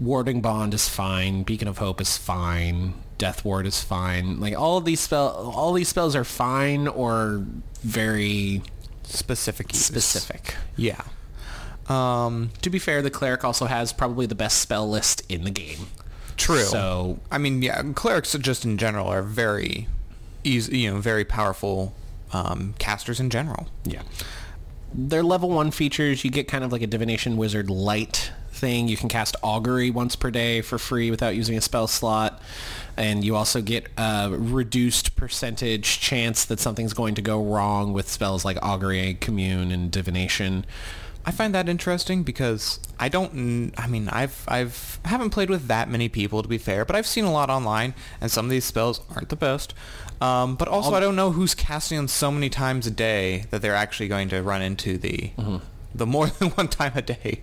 Warding Bond is fine. Beacon of Hope is fine. Death Ward is fine. Like all of these spell all these spells are fine or very Specific. use. specific. Yeah. Um, To be fair, the cleric also has probably the best spell list in the game. true. So I mean, yeah, clerics just in general are very easy, you know, very powerful um, casters in general. Yeah. They're level one features. You get kind of like a divination wizard light thing. You can cast augury once per day for free without using a spell slot. And you also get a reduced percentage chance that something's going to go wrong with spells like augury, commune, and divination. I find that interesting because I don't. I mean, I've I've haven't played with that many people to be fair, but I've seen a lot online, and some of these spells aren't the best. Um, but also, I don't know who's casting them so many times a day that they're actually going to run into the the more [laughs] than one time a day.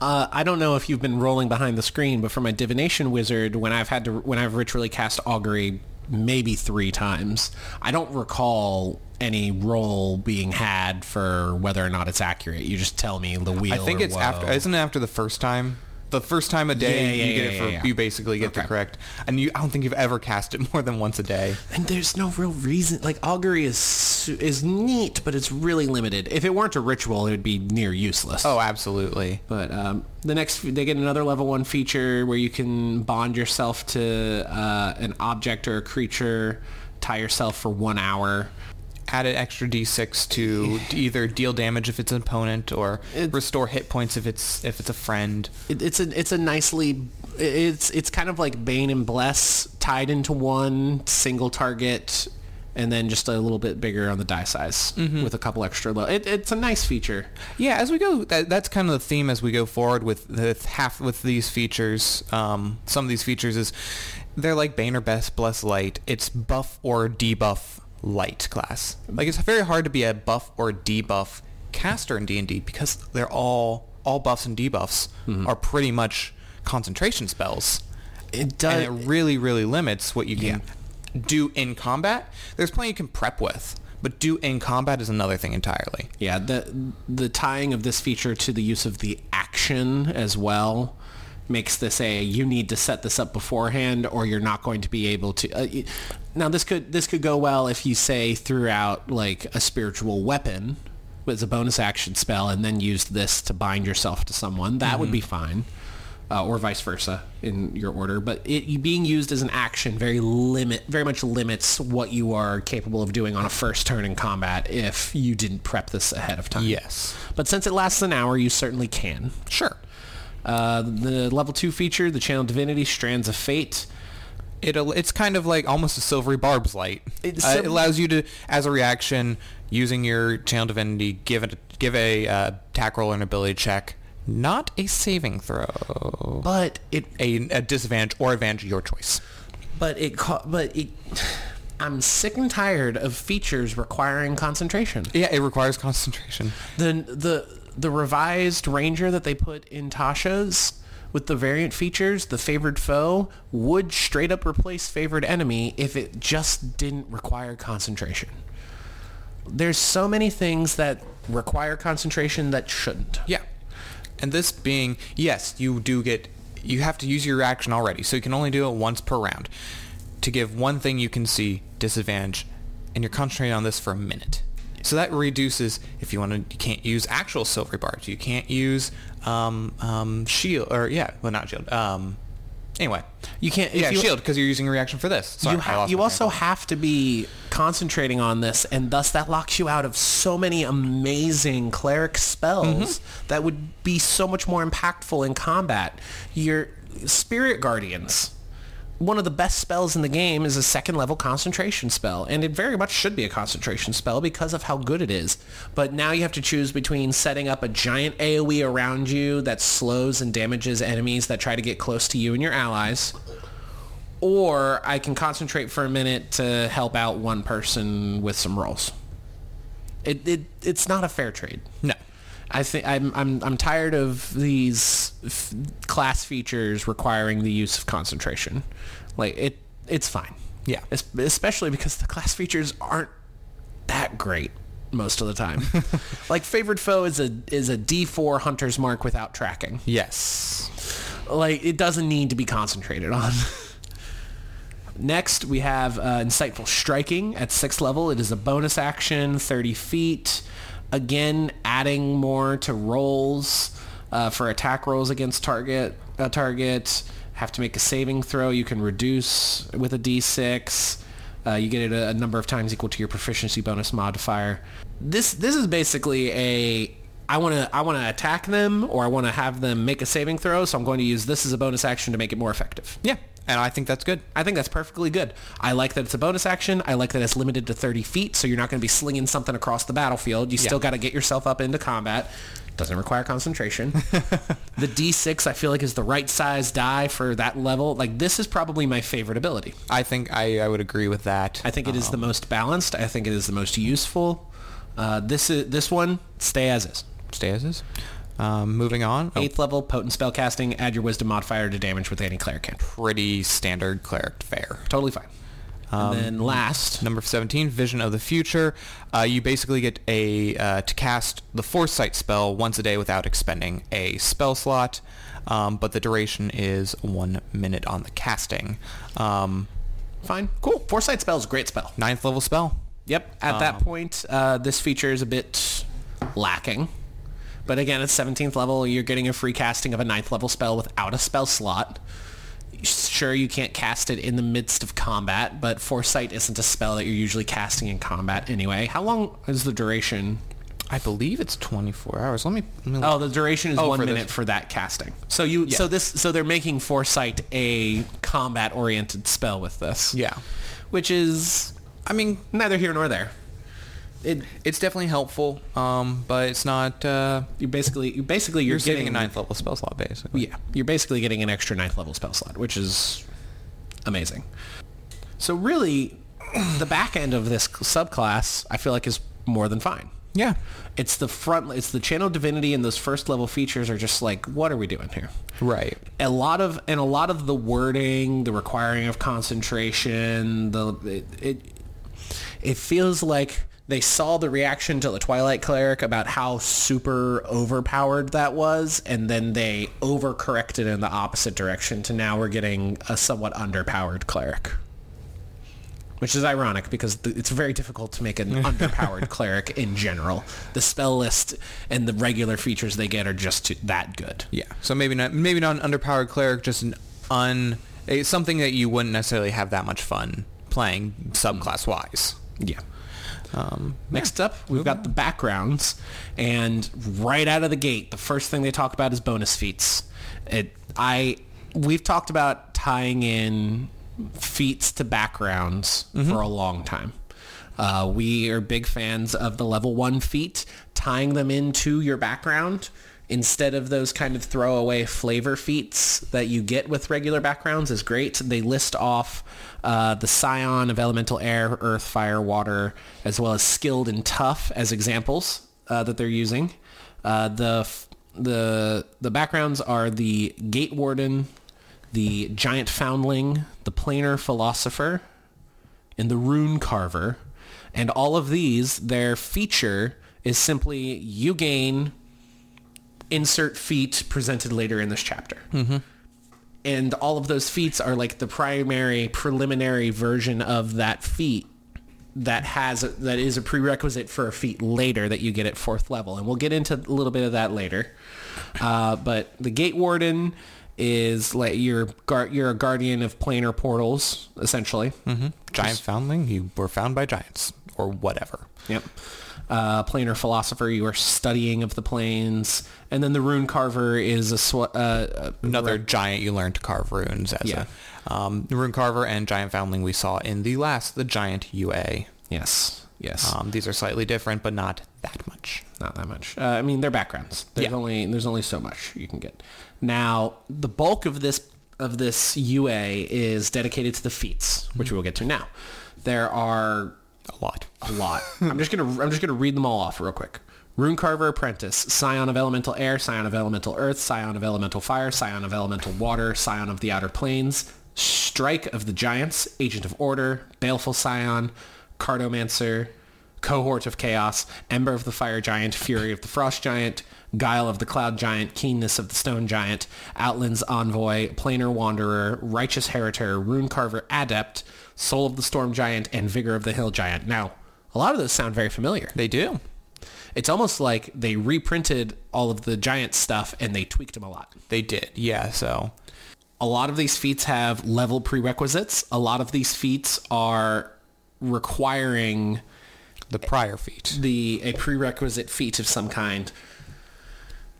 Uh, I don't know if you've been rolling behind the screen, but for my divination wizard, when I've had to, when I've ritually cast augury, maybe three times, I don't recall any roll being had for whether or not it's accurate. You just tell me the wheel. I think it's after. Isn't it after the first time the first time a day Yeah, yeah, you get yeah, it for you basically get the correct and you I don't think you've ever cast it [laughs] more than once a day. And there's no real reason. Like augury is is neat, but it's really limited. If it weren't a ritual, it would be near useless. Oh, absolutely. But um, the next, they get another level one feature where you can bond yourself to uh, an object or a creature, tie yourself for one hour. Add an extra d6 to either deal damage if it's an opponent or restore hit points if it's if it's a friend. It, it's a it's a nicely it's it's kind of like Bane and Bless tied into one single target, and then just a little bit bigger on the die size with a couple extra. Lo- it, it's a nice feature. Yeah, as we go, that, that's kind of the theme as we go forward with with half with these features. Um, some of these features is they're like Bane or Best Bless Light. It's buff or debuff light class. Like it's very hard to be a buff or debuff caster in D and D because they're all all buffs and debuffs mm-hmm. are pretty much concentration spells, It does. and it really really limits what you can do in combat. There's plenty you can prep with. But do in combat is another thing entirely. Yeah, the the tying of this feature to the use of the action as well makes this a you need to set this up beforehand or you're not going to be able to uh, now this could this could go well if you say throughout like a spiritual weapon as a bonus action spell and then use this to bind yourself to someone that would be fine uh, or vice versa in your order but it being used as an action very limit very much limits what you are capable of doing on a first turn in combat if you didn't prep this ahead of time Yes. but since it lasts an hour, you certainly can. Sure. Uh, the level two feature, the Channel Divinity Strands of Fate. It it's kind of like almost a silvery barbs light. It's Uh, it allows you to, as a reaction, using your channel divinity, give it give a uh, attack roll and ability check, not a saving throw, But it, a, a disadvantage or advantage, your choice. but it, ca- but it. I'm sick and tired of features requiring concentration. Yeah, it requires concentration. The the the revised Ranger that they put in Tasha's with the variant features, the favored foe would straight up replace favored enemy if it just didn't require concentration. There's so many things that require concentration that shouldn't. Yeah, and this being yes, you do get you have to use your action already, so you can only do it once per round. To give one thing you can see disadvantage, and you're concentrating on this for a minute. So that reduces if you want to. You can't use actual silvery barbs. You can't use um, um, shield or yeah, well not shield. Um, anyway, You can't. If yeah, you, shield because you're using a reaction for this. Sorry, you, ha- you also have to be concentrating on this, and thus that locks you out of so many amazing cleric spells Mm-hmm. that would be so much more impactful in combat. Your spirit guardians. One of the best spells in the game is a second level concentration spell, and it very much should be a concentration spell because of how good it is. But now you have to choose between setting up a giant AoE around you that slows and damages enemies that try to get close to you and your allies, or I can concentrate for a minute to help out one person with some rolls. It, it it's not a fair trade. No. I think I'm I'm I'm tired of these f- class features requiring the use of concentration. Like it it's fine. Yeah. Es- especially because the class features aren't that great most of the time. [laughs] like favored foe is a is a D4 hunter's mark without tracking. Yes. Like it doesn't need to be concentrated on. Next, we have uh, Insightful Striking at 6th level. It is a bonus action, 30 feet. Again, adding more to rolls uh, for attack rolls against target. A target have to make a saving throw. You can reduce with a d6. Uh, you get it a, a number of times equal to your proficiency bonus modifier. This this is basically a I want to I want to attack them or I want to have them make a saving throw. So I'm going to use this as a bonus action to make it more effective. Yeah, and I think that's good. I think that's perfectly good. I like that it's a bonus action. I like that it's limited to 30 feet, so you're not going to be slinging something across the battlefield. You still got to get yourself up into combat. Doesn't require concentration. [laughs] the D6 I feel like is the right size die for that level. Like this is probably my favorite ability. I think I, I would agree with that. I think it is the most balanced. I think it is the most useful. Uh, this is this one stay as is. Stay as is. Um, moving on. Oh, Eighth level potent spell casting. Add your wisdom modifier to damage with any cleric can. pretty standard cleric fare. Totally fine. and then last, Number 17, Vision of the Future. Uh, you basically get a uh, to cast the Foresight spell once a day without expending a spell slot, um, but the duration is one minute on the casting. Um, fine, cool. Foresight spell is a great spell. ninth level spell. Yep. At that point, uh, this feature is a bit lacking. But again, at 17th level, you're getting a free casting of a 9th level spell without a spell slot. Sure, you can't cast it in the midst of combat, but Foresight isn't a spell that you're usually casting in combat anyway. How long is the duration? I believe it's 24 hours. Let me. Let me Oh, the duration is Oh, one for this. minute for that casting. So you, so this, so they're making Foresight a combat-oriented spell with this. yeah. which is I mean, neither here nor there. It, it's definitely helpful, um, but it's not. Uh, you basically, you basically, you're, you're getting getting a ninth level spell slot, basically. Yeah, you're basically getting an extra ninth level spell slot, which is amazing. So really, the back end of this subclass, I feel like, is more than fine. Yeah. It's the front, it's the channel divinity, and those first level features are just like, what are we doing here? Right. a lot of and a lot of the wording, the requiring of concentration, the it it, it feels like they saw the reaction to the Twilight Cleric about how super overpowered that was, and then they overcorrected in the opposite direction to now we're getting a somewhat underpowered cleric. Which is ironic because th- it's very difficult to make an [laughs] underpowered cleric in general. The spell list and the regular features they get are just too, that good. Yeah. So maybe not. Maybe not an underpowered cleric, just an un. Something that you wouldn't necessarily have that much fun playing subclass wise. Yeah. Um, Next up, we've got the backgrounds, and right out of the gate, the first thing they talk about is bonus feats. It, I, we've talked about tying in feats to backgrounds for a long time. Uh, we are big fans of the level one feat, tying them into your background instead of those kind of throwaway flavor feats that you get with regular backgrounds is great. They list off uh, the Scion of Elemental Air, Earth, Fire, Water, as well as Skilled and Tough as examples uh, that they're using. Uh, the the the backgrounds are the Gate Warden, the Giant Foundling, the Planar Philosopher, and the Rune Carver. And all of these, their feature is simply you gain insert feat presented later in this chapter. And all of those feats are like the primary preliminary version of that feat that has a, that is a prerequisite for a feat later that you get at fourth level. And we'll get into a little bit of that later. Uh, but the Gate Warden is like you're you're a guardian of planar portals essentially. giant foundling. You were found by giants or whatever. Yep. Uh, planar philosopher, you are studying of the planes, and then the rune carver is a sw- uh, Another giant you learn to carve runes as Yeah. a um, rune carver and giant foundling we saw in the last the giant UA. yes, yes, Um, these are slightly different, but not that much. not that much. Uh, I mean, they're backgrounds. There's Yeah. only there's only so much you can get. Now, the bulk of this of this UA is dedicated to the feats, which we will get to now. There are A lot. a lot. I'm just gonna I'm just gonna read them all off real quick. Rune Carver Apprentice, Scion of Elemental Air, Scion of Elemental Earth, Scion of Elemental Fire, Scion of Elemental Water, Scion of the Outer Planes, Strike of the Giants, Agent of Order, Baleful Scion, Cartomancer, Cohort of Chaos, Ember of the Fire Giant, Fury of the Frost Giant, Guile of the Cloud Giant, Keenness of the Stone Giant, Outland's Envoy, Planar Wanderer, Righteous Heritor, Rune Carver Adept, Soul of the Storm Giant, and Vigor of the Hill Giant. Now, a lot of those sound very familiar. They do. It's almost like they reprinted all of the giant stuff and they tweaked them a lot. They did. Yeah. So A lot of these feats have level prerequisites. A lot of these feats are requiring the prior feat. the a prerequisite feat of some kind.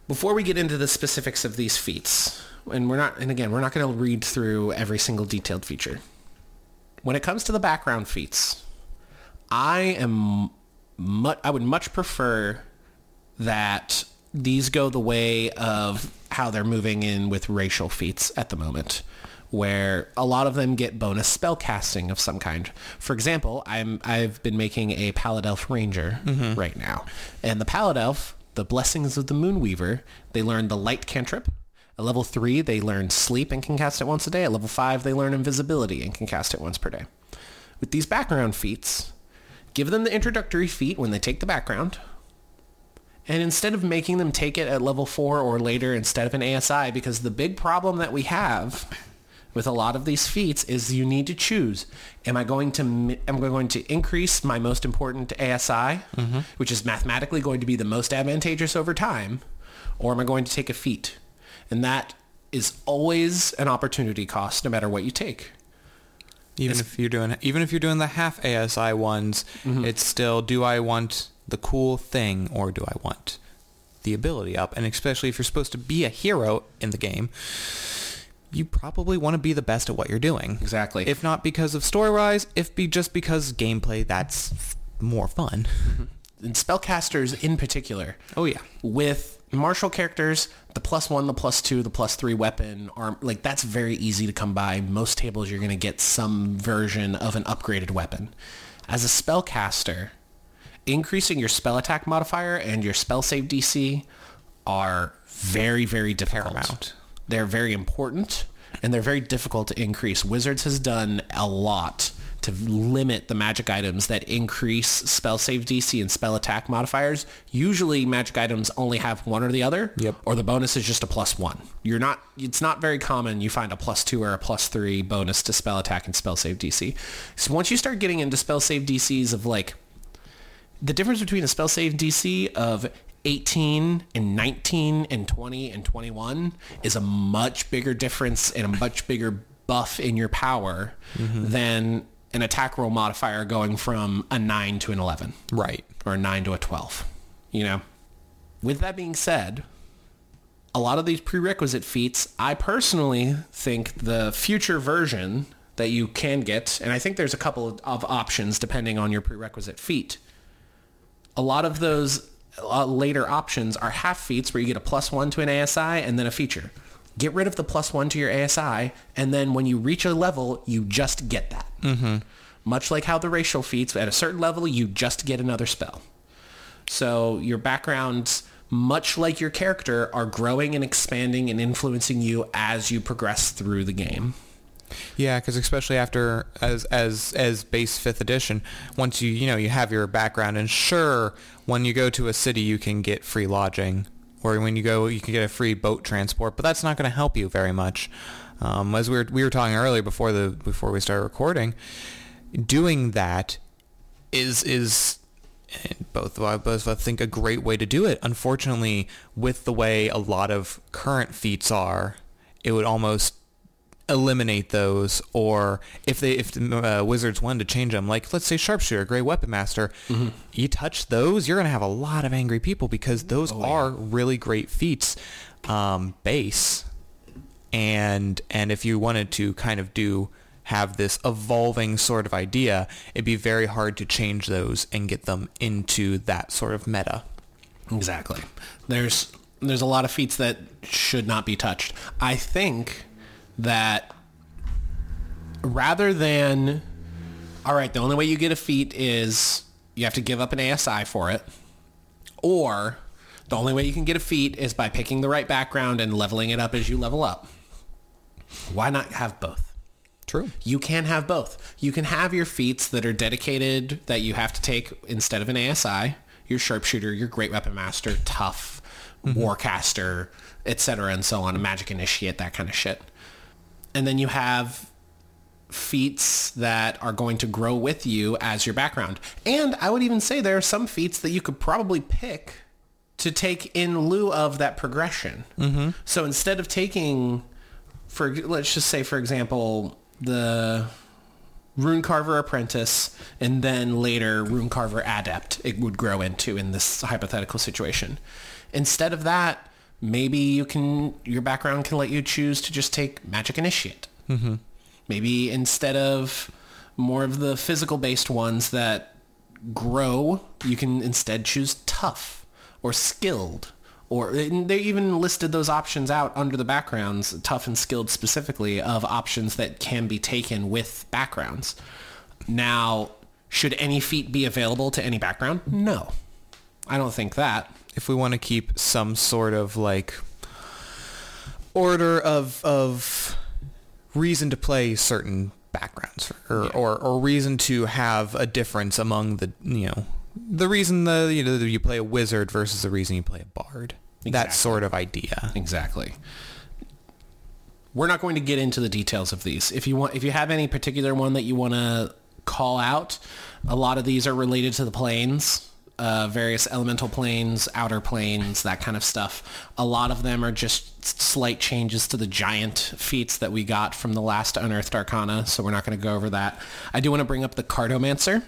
Before we get into the specifics of these feats, and we're not, and again, we're not going to read through every single detailed feature. When it comes to the background feats, I am, mu- I would much prefer that these go the way of how they're moving in with racial feats at the moment, where a lot of them get bonus spell casting of some kind. For example, I'm I've been making a Pallid Elf Ranger mm-hmm. right now, and the Pallid Elf, the Blessings of the Moonweaver, they learn the Light cantrip. At level three, they learn Sleep and can cast it once a day. At level five, they learn Invisibility and can cast it once per day with these background feats, give them the introductory feat when they take the background, and instead of making them take it at level 4 or later instead of an ASI, because the big problem that we have with a lot of these feats is you need to choose. Am I going to am I going to increase my most important ASI, mm-hmm. which is mathematically going to be the most advantageous over time, or am I going to take a feat? And that is always an opportunity cost no matter what you take. Even if you're doing even if you're doing the half ASI ones, mm-hmm. it's still do I want the cool thing or do I want the ability up? And especially if you're supposed to be a hero in the game, you probably want to be the best at what you're doing. Exactly. If not because of story wise, if be just because gameplay that's more fun. Mm-hmm. and spellcasters in particular. Oh yeah. With martial characters, the plus one, the plus two, the plus three weapon, arm, like that's very easy to come by. Most tables you're going to get some version of an upgraded weapon. As a spellcaster, increasing your spell attack modifier and your spell save DC are very, very difficult. Paramount. They're very important and they're very difficult to increase. Wizards has done a lot to limit the magic items that increase spell save DC and spell attack modifiers. Usually magic items only have one or the other. Yep. Or the bonus is just a plus one. You're not, it's not very common you find a plus two or a plus three bonus to spell attack and spell save DC. So once you start getting into spell save DCs of like, the difference between a spell save DC of 18 and 19 and 20 and 21 is a much bigger difference and a much bigger buff in your power mm-hmm. than an attack roll modifier going from a 9 to an 11 Right. or a 9 to a 12. You know? With that being said, a lot of these prerequisite feats, I personally think the future version that you can get, and I think there's a couple of options depending on your prerequisite feat. A lot of those uh, later options are half feats where you get a plus one to an ASI and then a feature. Get rid of the plus one to your ASI, and then when you reach a level, you just get that. Mm-hmm. Much like how the racial feats, at a certain level, you just get another spell. So your backgrounds, much like your character, are growing and expanding and influencing you as you progress through the game. Yeah, because especially after as as as base fifth edition, once you you know you have your background, and sure, when you go to a city, you can get free lodging, or when you go, you can get a free boat transport, but that's not going to help you very much. Um, as we were we were talking earlier before the before we started recording, doing that is is both of us think a great way to do it. Unfortunately, with the way a lot of current feats are, it would almost eliminate those or if they if the uh, wizards wanted to change them like let's say sharpshooter great weapon master you touch those you're going to have a lot of angry people because those are really great feats um, base and and if you wanted to kind of do have this evolving sort of idea it'd be very hard to change those and get them into that sort of meta Exactly. There's there's a lot of feats that should not be touched. I think that rather than all right, the only way you get a feat is you have to give up an ASI for it, or the only way you can get a feat is by picking the right background and leveling it up as you level up. Why not have both? true You can have both. You can have your feats that are dedicated that you have to take instead of an ASI, your sharpshooter, your great weapon master, tough, mm-hmm. warcaster, etc. and so on, a magic initiate, that kind of shit. And then you have feats that are going to grow with you as your background. And I would even say there are some feats that you could probably pick to take in lieu of that progression. Mm-hmm. So instead of taking, for let's just say, for example, the Rune Carver Apprentice and then later Rune Carver Adept, it would grow into in this hypothetical situation. Instead of that, maybe you can your background can let you choose to just take Magic Initiate. Mm-hmm. Maybe instead of more of the physical based ones that grow, you can instead choose tough or skilled. Or they even listed those options out under the backgrounds, tough and skilled specifically, of options that can be taken with backgrounds. Now, should any feat be available to any background? No. I don't think that. If we want to keep some sort of like order of of reason to play certain backgrounds or, or or reason to have a difference among the you know the reason the you know you play a wizard versus the reason you play a bard. That sort of idea. Exactly. We're not going to get into the details of these. If you want, if you have any particular one that you want to call out, a lot of these are related to the planes, uh, various elemental planes, outer planes, that kind of stuff. A lot of them are just slight changes to the giant feats that we got from the last Unearthed Arcana, so we're not going to go over that. I do want to bring up the Cartomancer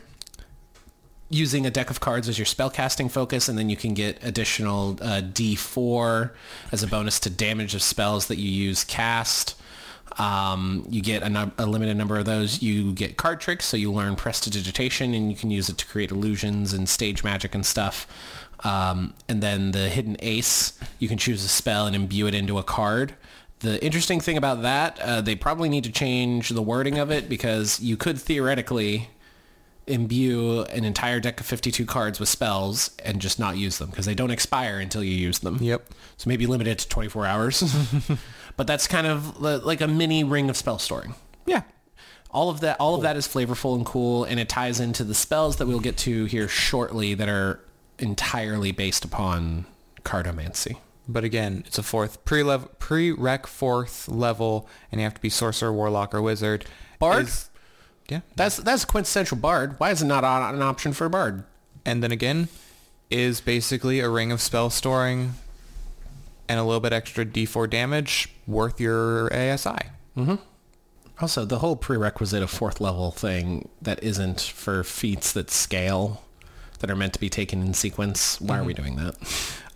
using a deck of cards as your spellcasting focus, and then you can get additional uh, D4 as a bonus to damage of spells that you use cast. Um, you get a, num- a limited number of those. You get card tricks, so you learn prestidigitation, and you can use it to create illusions and stage magic and stuff. Um, and then the hidden ace, you can choose a spell and imbue it into a card. The interesting thing about that, uh, they probably need to change the wording of it because you could theoretically imbue an entire deck of 52 cards with spells and just not use them because they don't expire until you use them. Yep. So maybe limit it to 24 hours. [laughs] but that's kind of like a mini ring of spell storing. Yeah. All of that all of that is flavorful and cool and it ties into the spells that we'll get to here shortly that are entirely based upon cartomancy. But again, it's a fourth pre pre-rec fourth level, and you have to be sorcerer, warlock, or wizard. Bard? Is- yeah. That's that's quintessential bard. Why is it not an option for a bard? And then again, is basically a ring of spell storing and a little bit extra D4 damage worth your ASI. Also, the whole prerequisite of fourth level thing that isn't for feats that scale, that are meant to be taken in sequence. Why are we doing that?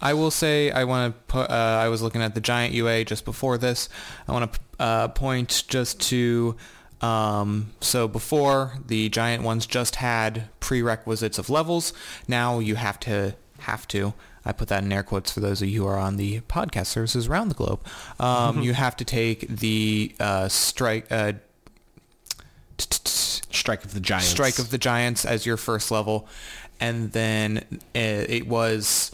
I will say I want to put. Uh, I was looking at the giant UA just before this. I want to uh, point just to. Um, so before the giant ones just had prerequisites of levels. Now you have to have to. I put that in air quotes for those of you who are on the podcast services around the globe. Um, you have to take the uh, strike. Uh, Strike of the Giants. Strike of the Giants as your first level, and then uh, it was,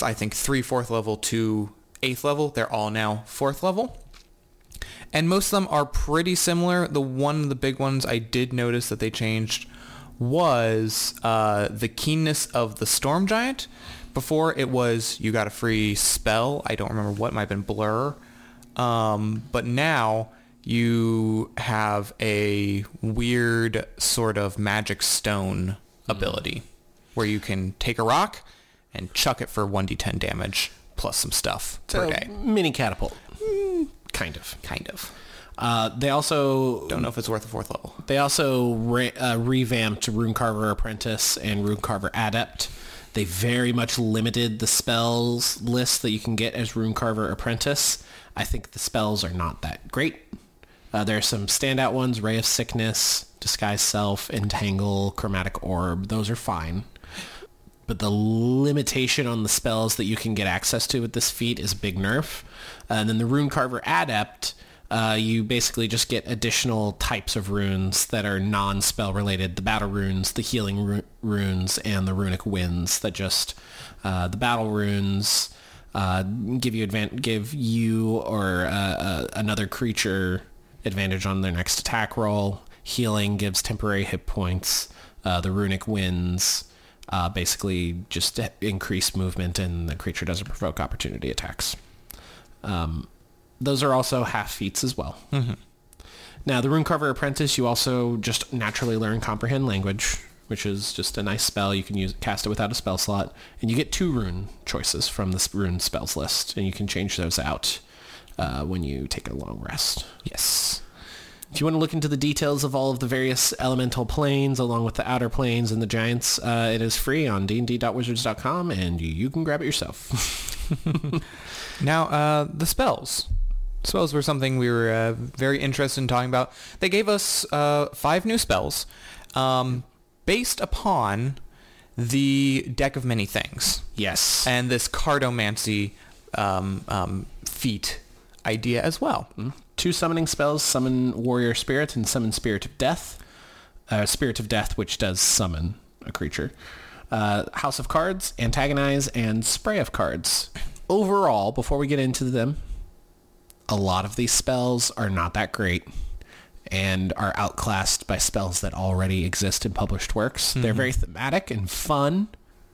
I think, three fourth level to eighth level. They're all now fourth level, and most of them are pretty similar. The one of the big ones I did notice that they changed was uh, the keenness of the Storm Giant. Before it was you got a free spell. I don't remember what it might have been blur, um, but now you have a weird sort of magic stone ability where you can take a rock and chuck it for 1d10 damage plus some stuff per So, day. mini catapult. Mm, kind of. Kind of. Uh, they also Don't know if it's worth a fourth level. They also re- uh, revamped Runecarver Apprentice and Rune Carver Adept. They very much limited the spells list that you can get as Rune Carver Apprentice. I think the spells are not that great. Uh, there are some standout ones, Ray of Sickness, Disguise Self, Entangle, Chromatic Orb. Those are fine. But the limitation on the spells that you can get access to with this feat is big nerf. Uh, and then the Rune Carver Adept, uh, you basically just get additional types of runes that are non-spell related. The battle runes, the healing ru- runes, and the runic winds that just, uh, the battle runes uh, give you advan- give you or uh, uh, another creature advantage on their next attack roll. Healing gives temporary hit points. The runic winds basically just increase movement and the creature doesn't provoke opportunity attacks. Um, those are also half feats as well. Now, the Rune Runecarver Apprentice, you also just naturally learn Comprehend Language, which is just a nice spell. You can use cast it without a spell slot, and you get two rune choices from this rune spells list, and you can change those out uh, when you take a long rest. Yes. If you want to look into the details of all of the various elemental planes, along with the outer planes and the giants, uh, it is free on dnd.wizards.com, and you can grab it yourself. [laughs] [laughs] Now, uh, the spells. Spells were something we were uh, very interested in talking about. They gave us uh, five new spells um, based upon the deck of many things yes. and this cartomancy um, um, feat idea as well. two summoning spells, summon warrior spirit and summon spirit of death. Uh, spirit of death, which does summon a creature. Uh, House of Cards, antagonize, and spray of cards. Overall, before we get into them, a lot of these spells are not that great. and are outclassed by spells that already exist in published works. They're very thematic and fun,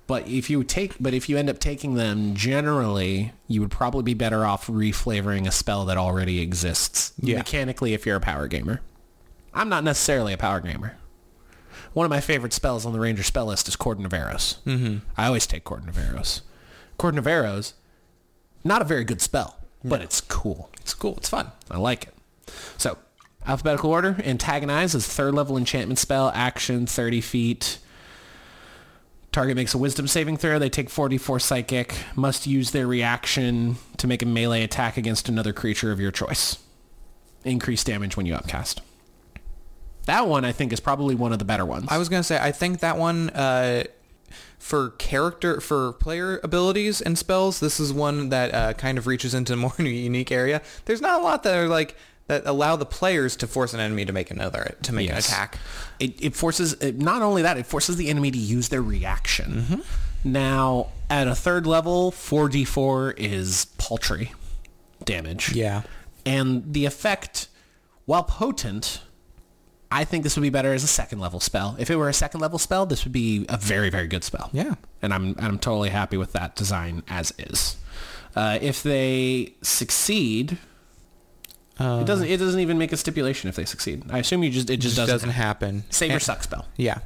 but if you take but if you end up taking them generally, you would probably be better off reflavoring a spell that already exists Yeah. mechanically if you're a power gamer. I'm not necessarily a power gamer. One of my favorite spells on the Ranger spell list is Cordon of Arrows. Mm-hmm. I always take Cordon of Arrows. Cordon of Arrows, not a very good spell, but it's cool. It's cool. It's fun. I like it. So, alphabetical order. Antagonize is third level enchantment spell. Action 30 feet. Target makes a wisdom saving throw. They take 44 psychic. Must use their reaction to make a melee attack against another creature of your choice. Increase damage when you upcast. That one I think is probably one of the better ones. I was gonna say I think that one uh, for character for player abilities and spells, this is one that uh, kind of reaches into [laughs] a more unique area. There's not a lot that are like that allow the players to force an enemy to make another to make Yes. an attack. It, it forces it, not only that it forces the enemy to use their reaction. Now at a third level, 4d4 is paltry damage. Yeah. And the effect, while potent, I think this would be better as a second level spell. If it were a second level spell, this would be a very very good spell. Yeah. And I'm I'm totally happy with that design as is. Uh, if they succeed, it doesn't it doesn't even make a stipulation if they succeed. I assume you just it just, Just doesn't, doesn't happen. Save And- suck spell. Yeah.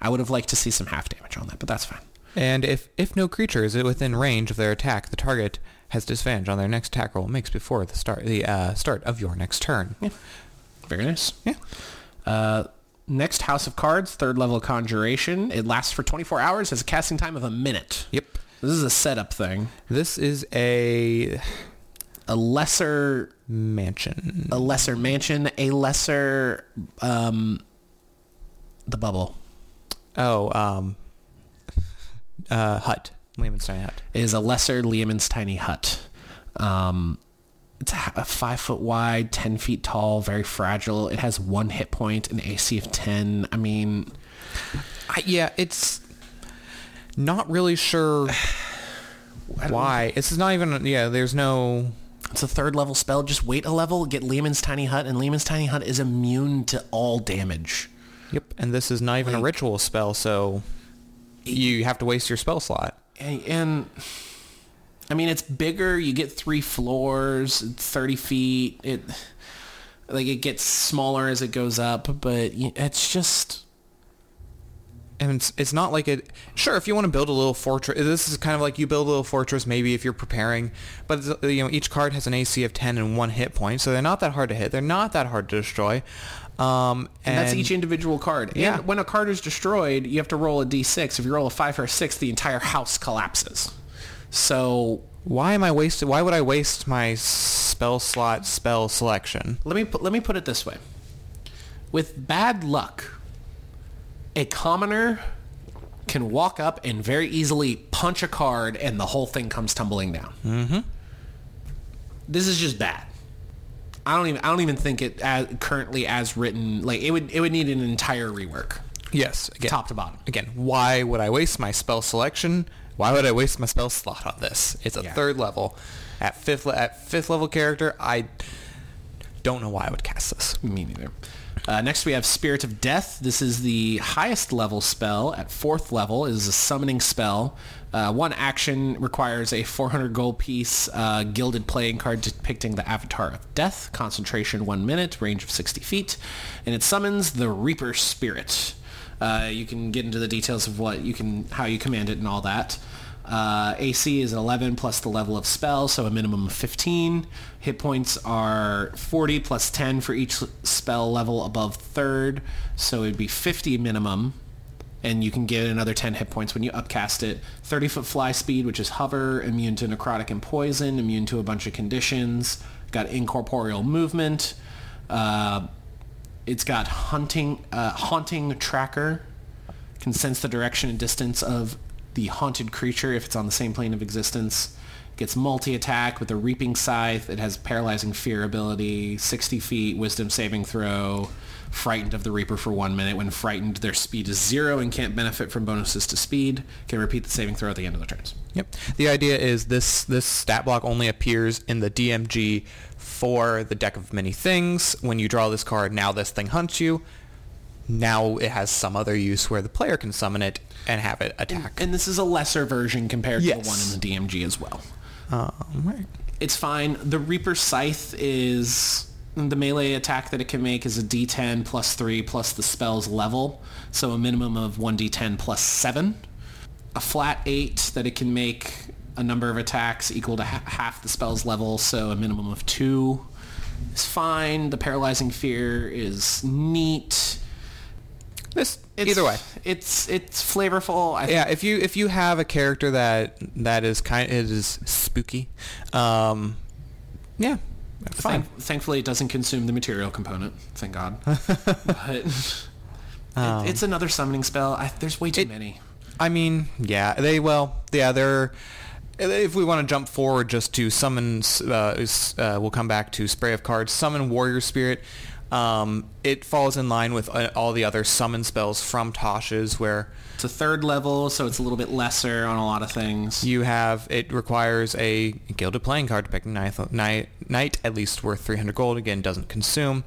I would have liked to see some half damage on that, but that's fine. And if, if no creature is within range of their attack, the target has disadvantage on their next attack roll makes before the start the uh, start of your next turn. Yeah. Very nice. Yeah. Uh, next House of Cards, third level Conjuration. It lasts for 24 hours, has a casting time of a minute. Yep. This is a setup thing. This is a A lesser, mansion. a lesser mansion, a lesser, um, the bubble Oh, um, uh, hut. Leomund's tiny hut. is a lesser Leomund's tiny hut. Um, it's a five foot wide, 10 feet tall, very fragile. It has one hit point, an AC of 10. I mean, I, yeah, it's not really sure [sighs] why. This is not even. Yeah, there's no. It's a third level spell. Just wait a level, get Leomund's Tiny Hut, and Leomund's Tiny Hut is immune to all damage. Yep, and this is not even a ritual spell, so you have to waste your spell slot. And, and I mean, it's bigger. You get three floors, 30 feet. It like it gets smaller as it goes up, but it's just And it's, it's not like it. Sure, if you want to build a little fortress, this is kind of like you build a little fortress. Maybe if you're preparing, but it's, you know each card has an AC of ten and one hit point, so they're not that hard to hit. They're not that hard to destroy. Um, and and that's each individual card. Yeah. And when a card is destroyed, you have to roll a d6. If you roll a 5 or a 6, the entire house collapses. So Why am I wasting? Why would I waste my spell slot spell selection? let me put, let me put it this way. With bad luck, a commoner can walk up and very easily punch a card and the whole thing comes tumbling down. Mm-hmm. This is just bad. I don't even I don't even think it as, currently as written like it would it would need an entire rework Yes, again, top to bottom. again. Why would I waste my spell selection? Why would I waste my spell slot on this? It's a Yeah. third level. At fifth le- at fifth level character, I don't know why I would cast this. Me neither. Uh, next we have Spirit of Death. This is the highest level spell. At fourth level It is a summoning spell. Uh, one action requires a 400 gold piece uh, gilded playing card depicting the Avatar of Death. Concentration one minute, range of 60 feet, and it summons the Reaper Spirit. Uh, you can get into the details of what you can, how you command it, and all that. Uh, AC is 11 plus the level of spell, so a minimum of 15. Hit points are 40 plus 10 for each spell level above third, so it'd be 50 minimum. And you can get another 10 hit points when you upcast it. 30 foot fly speed, which is hover, immune to necrotic and poison, immune to a bunch of conditions. Got incorporeal movement. Uh, it's got hunting, uh, haunting tracker. Can sense the direction and distance of the haunted creature if it's on the same plane of existence. Gets multi-attack with a Reaping Scythe. It has Paralyzing Fear ability, 60 feet, Wisdom saving throw, Frightened of the Reaper for one minute. When frightened, their speed is zero and can't benefit from bonuses to speed. Can repeat the saving throw at the end of the turns. Yep. The idea is this this stat block only appears in the DMG for the deck of many things. When you draw this card, now this thing hunts you. Now it has some other use where the player can summon it and have it attack. And this is a lesser version compared to the one in the DMG as well. Um, right. It's fine. The Reaper Scythe is the melee attack that it can make is a D10 plus 3 plus the spell's level, so a minimum of 1d10 plus 7. A flat 8 that it can make a number of attacks equal to ha- half the spell's level, so a minimum of 2 is fine. The Paralyzing Fear is neat. This It's, either way. It's it's flavorful. I Yeah, if you if you have a character that that is kind it is spooky, um, yeah, fine. Thank, thankfully, it doesn't consume the material component. Thank God. [laughs] but it, it's another summoning spell. I, there's way too many. I mean, yeah, they well, yeah, they're. If we want to jump forward just to summon, uh, is, uh, we'll come back to spray of cards. Summon Warrior Spirit. Um, it falls in line with uh, all the other summon spells from Tasha's, where It's a third level, so it's a little bit lesser on a lot of things. you have it requires a gilded playing card depicting knight, knight, knight at least worth 300 gold. Again, doesn't consume.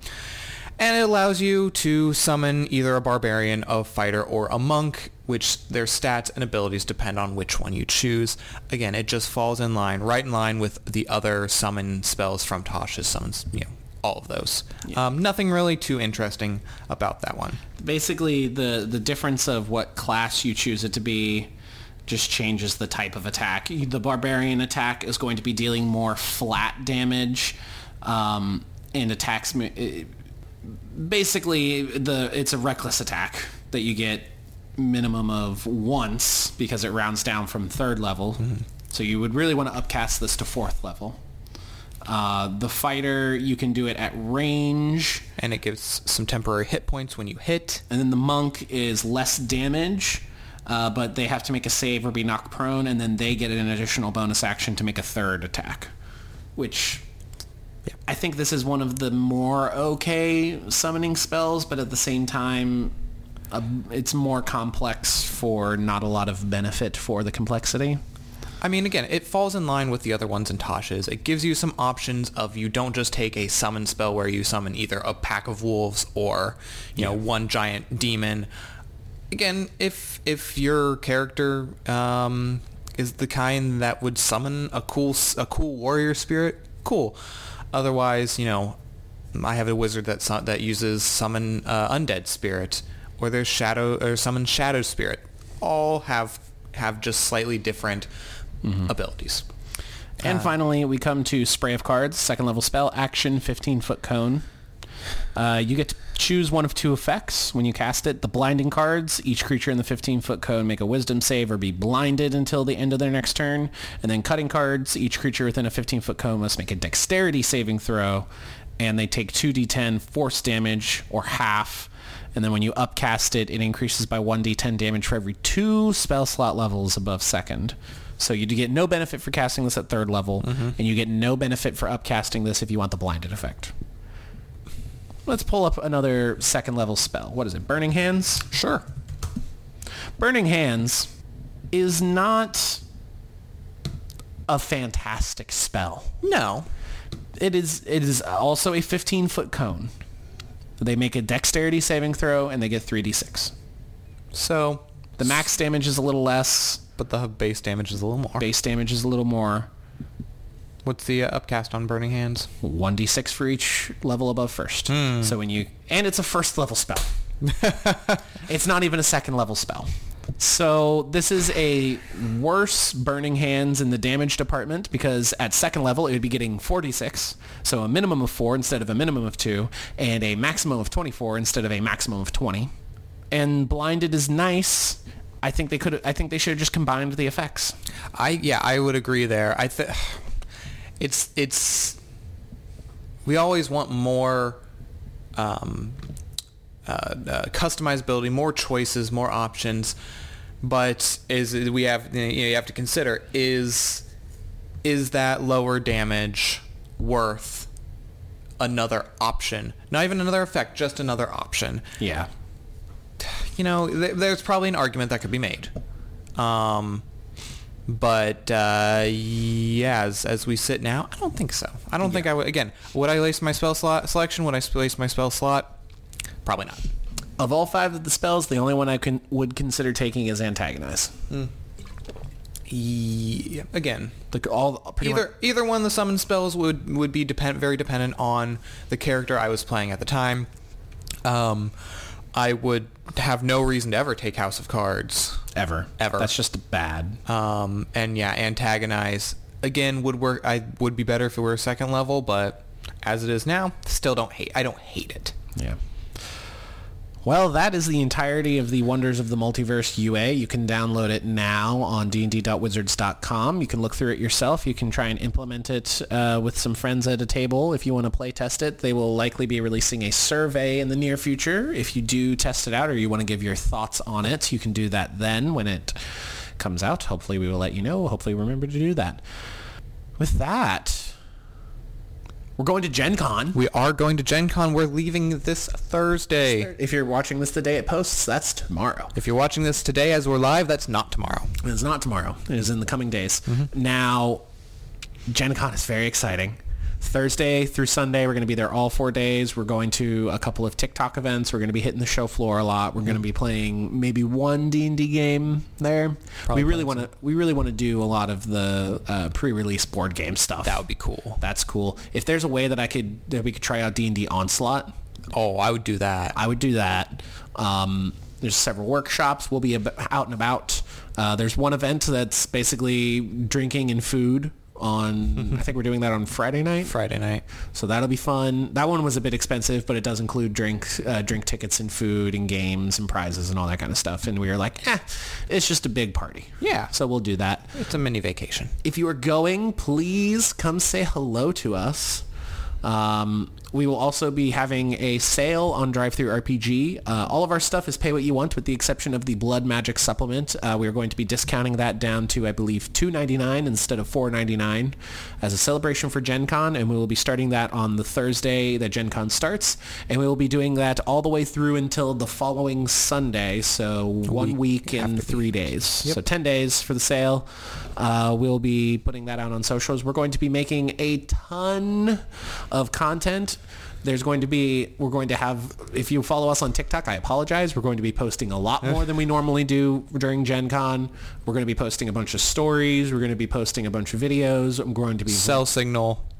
And it allows you to summon either a barbarian, a fighter, or a monk, which their stats and abilities depend on which one you choose. Again, it just falls in line, right in line with the other summon spells from Tasha's summons, you know, all of those. Um, nothing really too interesting about that one. Basically, the the difference of what class you choose it to be just changes the type of attack. The barbarian attack is going to be dealing more flat damage, um, and attacks. Basically, the it's a reckless attack that you get minimum of once because it rounds down from third level. So you would really want to upcast this to fourth level. Uh, the fighter, you can do it at range. And it gives some temporary hit points when you hit. And then the monk is less damage, uh, but they have to make a save or be knocked prone, and then they get an additional bonus action to make a third attack, which I think this is one of the more okay summoning spells, but at the same time, uh, it's more complex for not a lot of benefit for the complexity. I mean, again, it falls in line with the other ones in Tasha's. It gives you some options of you don't just take a summon spell where you summon either a pack of wolves or, you know, one giant demon. Again, if if your character um, is the kind that would summon a cool a cool warrior spirit, cool. Otherwise, you know, I have a wizard that su- that uses summon uh, undead spirit, or there's shadow or summon shadow spirit. All have have just slightly different abilities. And finally, we come to Spray of Cards, second level spell, action, 15-foot cone. Uh, you get to choose one of two effects when you cast it. The blinding cards, each creature in the 15-foot cone make a wisdom save or be blinded until the end of their next turn. And then cutting cards, each creature within a 15-foot cone must make a dexterity saving throw, and they take 2d10 force damage or half. And then when you upcast it, it increases by 1d10 damage for every two spell slot levels above second. So you get no benefit for casting this at third level, and you get no benefit for upcasting this if you want the blinded effect. Let's pull up another second level spell. What is it? Burning Hands? Sure. Burning Hands is not a fantastic spell. No. It is it is also a 15 foot cone. They make a dexterity saving throw and they get 3d6. So, The max damage is a little less. but the base damage is a little more. Base damage is a little more. What's the uh, upcast on Burning Hands? 1d6 for each level above first. So when you and it's a first level spell. [laughs] it's not even a second level spell. So this is a worse burning hands in the damage department because at second level it would be getting 46, so a minimum of 4 instead of a minimum of 2, and a maximum of 24 instead of a maximum of 20. And blinded is nice. I think they could I think they should have just combined the effects. I yeah, I would agree there. I think it's it's we always want more um, uh, uh, customizability, more choices, more options. But is we have you, know, you have to consider is is that lower damage worth another option? Not even another effect, just another option. Yeah. You know, th- there's probably an argument that could be made. Um, but uh, yeah, as, as we sit now, I don't think so. I don't think I would. Again, would I lace my spell slot selection? Would I lace my spell slot? Probably not. Of all five of the spells, the only one I can would consider taking is antagonize. Yeah, again, Like all either much, either one of the summon spells would would be depend very dependent on the character I was playing at the time. Um, I would have no reason to ever take House of Cards. ever Ever. That's just bad. Um, and yeah, antagonize again would work. I would be better if it were a second level, but as it is now, still don't hate. I don't hate it. Yeah. Well, that is the entirety of the Wonders of the Multiverse UA. You can download it now on dnd.wizards.com. You can look through it yourself. You can try and implement it uh, with some friends at a table if you want to play test it. They will likely be releasing a survey in the near future. If you do test it out or you want to give your thoughts on it, you can do that then when it comes out. Hopefully we will let you know. Hopefully remember to do that. With that, we're going to Gen Con. We are going to Gen Con. We're leaving this Thursday. If you're watching this the day it posts, that's tomorrow. If you're watching this today as we're live, that's not tomorrow. It is not tomorrow. It is in the coming days. Mm-hmm. Now, Gen Con is very exciting. Thursday through Sunday, we're going to be there all four days. We're going to a couple of TikTok events. We're going to be hitting the show floor a lot. We're going Mm-hmm. to be playing maybe one D and D game there. Probably we really want to. We really want to do a lot of the uh, pre-release board game stuff. That would be cool. That's cool. If there's a way that I could that we could try out D and D Onslaught, Oh, I would do that. I would do that. Um, there's several workshops. We'll be ab- out and about. Uh, there's one event that's basically drinking and food on, I think we're doing that on Friday night. Friday night. So that'll be fun. That one was a bit expensive, but it does include drink, uh, drink tickets and food and games and prizes and all that kind of stuff. And we were like, eh, it's just a big party. Yeah. So we'll do that. It's a mini vacation. If you are going, please come say hello to us. Um, we will also be having a sale on DriveThruRPG. Uh, all of our stuff is pay what you want, with the exception of the Blood Magic supplement. Uh, we are going to be discounting that down to, I believe, $2.99 instead of $4.99 as a celebration for Gen Con, and we will be starting that on the Thursday that Gen Con starts, and we will be doing that all the way through until the following Sunday, so one week and three days. So 10 days for the sale. Uh, we'll be putting that out on socials. We're going to be making a ton of content. There's going to be, we're going to have, if you follow us on TikTok, I apologize. We're going to be posting a lot more than we normally do during Gen Con. We're going to be posting a bunch of stories. We're going to be posting a bunch of videos. I'm going to be Cell signal. [laughs]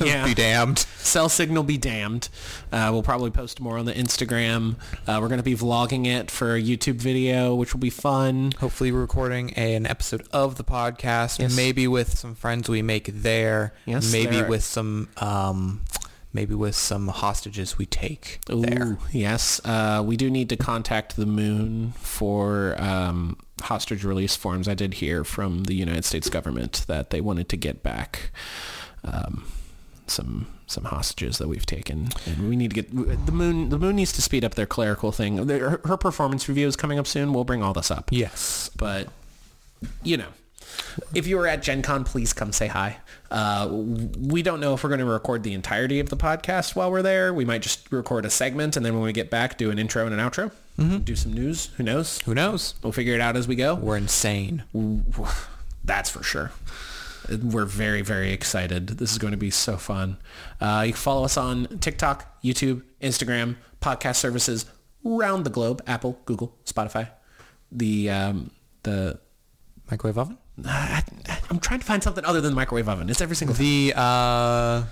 Yeah. be damned. Cell signal be damned. Uh, we'll probably post more on the Instagram. Uh, we're going to be vlogging it for a YouTube video, which will be fun. Hopefully we're recording a, an episode of the podcast, Yes. maybe with some friends we make there, Yes, maybe there with some um, maybe with some hostages we take there. Yes. Uh, we do need to contact the moon for um, hostage release forms. I did hear from the United States government that they wanted to get back um, some some hostages that we've taken, and we need to get the moon. The moon needs to speed up their clerical thing. Their, her performance review is coming up soon. We'll bring all this up. Yes. but you know if you were at gen con please come say hi. Uh, we don't know if we're going to record the entirety of the podcast while we're there. We might just record a segment and then when we get back do an intro and an outro. Do some news. Who knows? Who knows? we'll figure it out as we go. We're insane. that's for sure. We're very very excited. This is going to be so fun. Uh, you can follow us on tiktok youtube instagram podcast services around the globe apple google spotify. The um, the Microwave oven? I, I'm trying to find something other than the microwave oven. It's every single. The uh,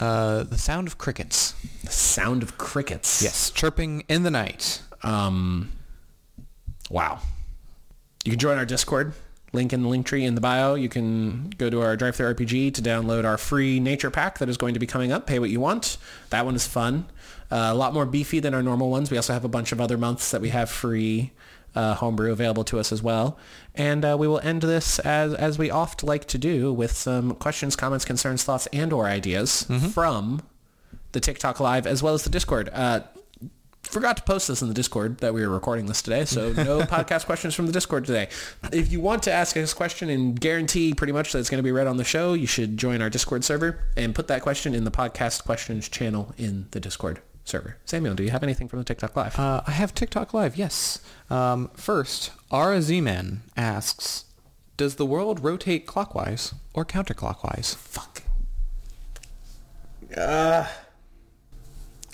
uh, the sound of crickets. The sound of crickets. Yes, chirping in the night. Um, wow. You can join our Discord. Link in the link tree in the bio. You can go to our DriveThruRPG to download our free nature pack that is going to be coming up. Pay what you want. That one is fun. Uh, a lot more beefy than our normal ones. We also have a bunch of other months that we have free uh, homebrew available to us as well. And uh, we will end this as as we oft like to do with some questions, comments, concerns, thoughts, and or ideas from the TikTok live as well as the Discord. Uh, forgot to post this in the Discord that we were recording this today, so [laughs] no podcast questions from the Discord today. If you want to ask us a question and guarantee pretty much that it's going to be read on the show, you should join our Discord server and put that question in the podcast questions channel in the Discord server. Samuel, do you have anything from the TikTok Live? Uh, I have TikTok Live, yes. Um, first, Ara Z-Man asks, does the world rotate clockwise or counterclockwise? Fuck.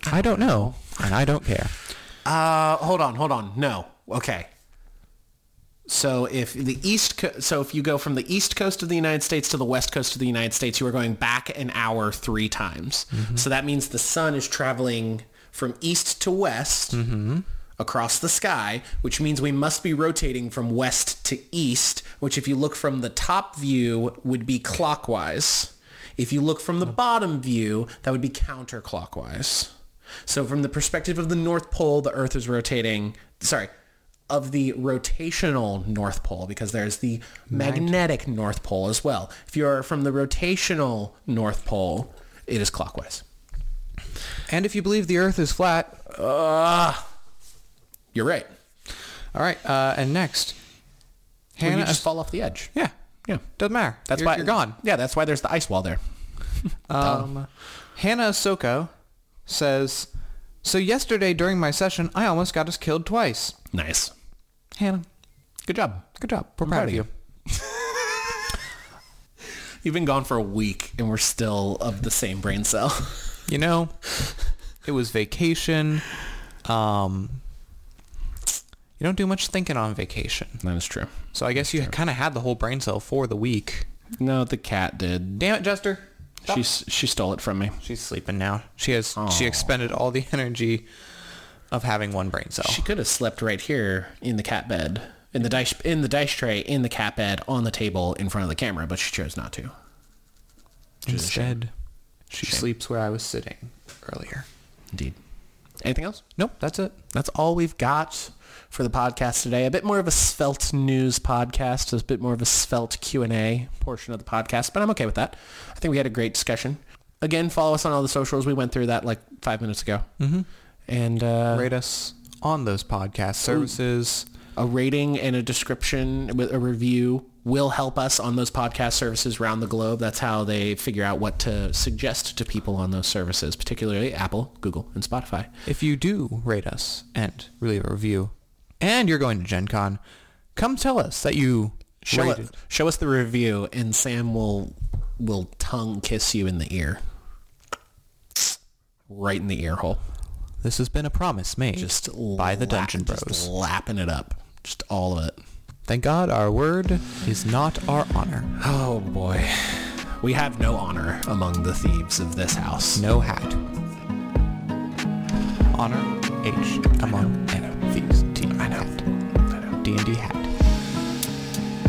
I don't know, and I don't care. Uh, hold on, hold on. No. Okay. So if the east, co- so if you go from the east coast of the United States to the west coast of the United States, you are going back an hour three times. Mm-hmm. So that means the sun is traveling from east to west mm-hmm. across the sky, which means we must be rotating from west to east, which if you look from the top view would be clockwise. If you look from the oh. bottom view, that would be counterclockwise. So from the perspective of the North Pole, the Earth is rotating, sorry, of the rotational North Pole, because there's the magnetic North Pole as well. If you're from the rotational North Pole, it is clockwise. And if you believe the Earth is flat, You're right. all right. Uh, and next, Well, Hannah. you just fall off the edge. yeah, Yeah. doesn't matter. That's you're, why you're gone. Yeah, that's why there's the ice wall there. [laughs] Um, Hannah Soko says, "So yesterday during my session, I almost got us killed twice." Nice. Hannah, Good job. good job. We're proud, of you. You've been gone for a week and we're still of the same brain cell. You know, it was vacation. Um, you don't do much thinking on vacation, that is true. so I guess you kind of had the whole brain cell for the week. No, the cat did. Damn it, Jester. She she stole it from me. She's sleeping now. She has she expended all the energy of having one brain cell. She could have slept right here in the cat bed, in the dice in the dice tray, in the cat bed, on the table in front of the camera, but she chose not to. Instead, she sleeps where I was sitting earlier. Indeed. Anything else? Nope, that's it. That's all we've got for the podcast today. A bit more of a svelte news podcast, a bit more of a svelte Q&A portion of the podcast, but I'm okay with that. I think we had a great discussion. Again, follow us on all the socials. We went through that like five minutes ago. Mm-hmm. And uh, Rate us on those podcast services. a rating and a description with a review will help us on those podcast services around the globe. That's how they figure out what to suggest to people on those services, particularly Apple, Google, and Spotify. If you do rate us and leave a review, and you're going to Gen Con, come tell us that you Show, it, show us the review, and Sam will will tongue kiss you in the ear, right in the ear hole. This has been a promise made Just by the Dungeon just Bros. lapping it up, just all of it. Thank God our word is not our honor. Oh boy, we have no honor among the thieves of this house. No hat. Honor H among thieves. T I know. D and D hat.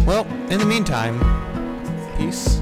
Well, in the meantime, peace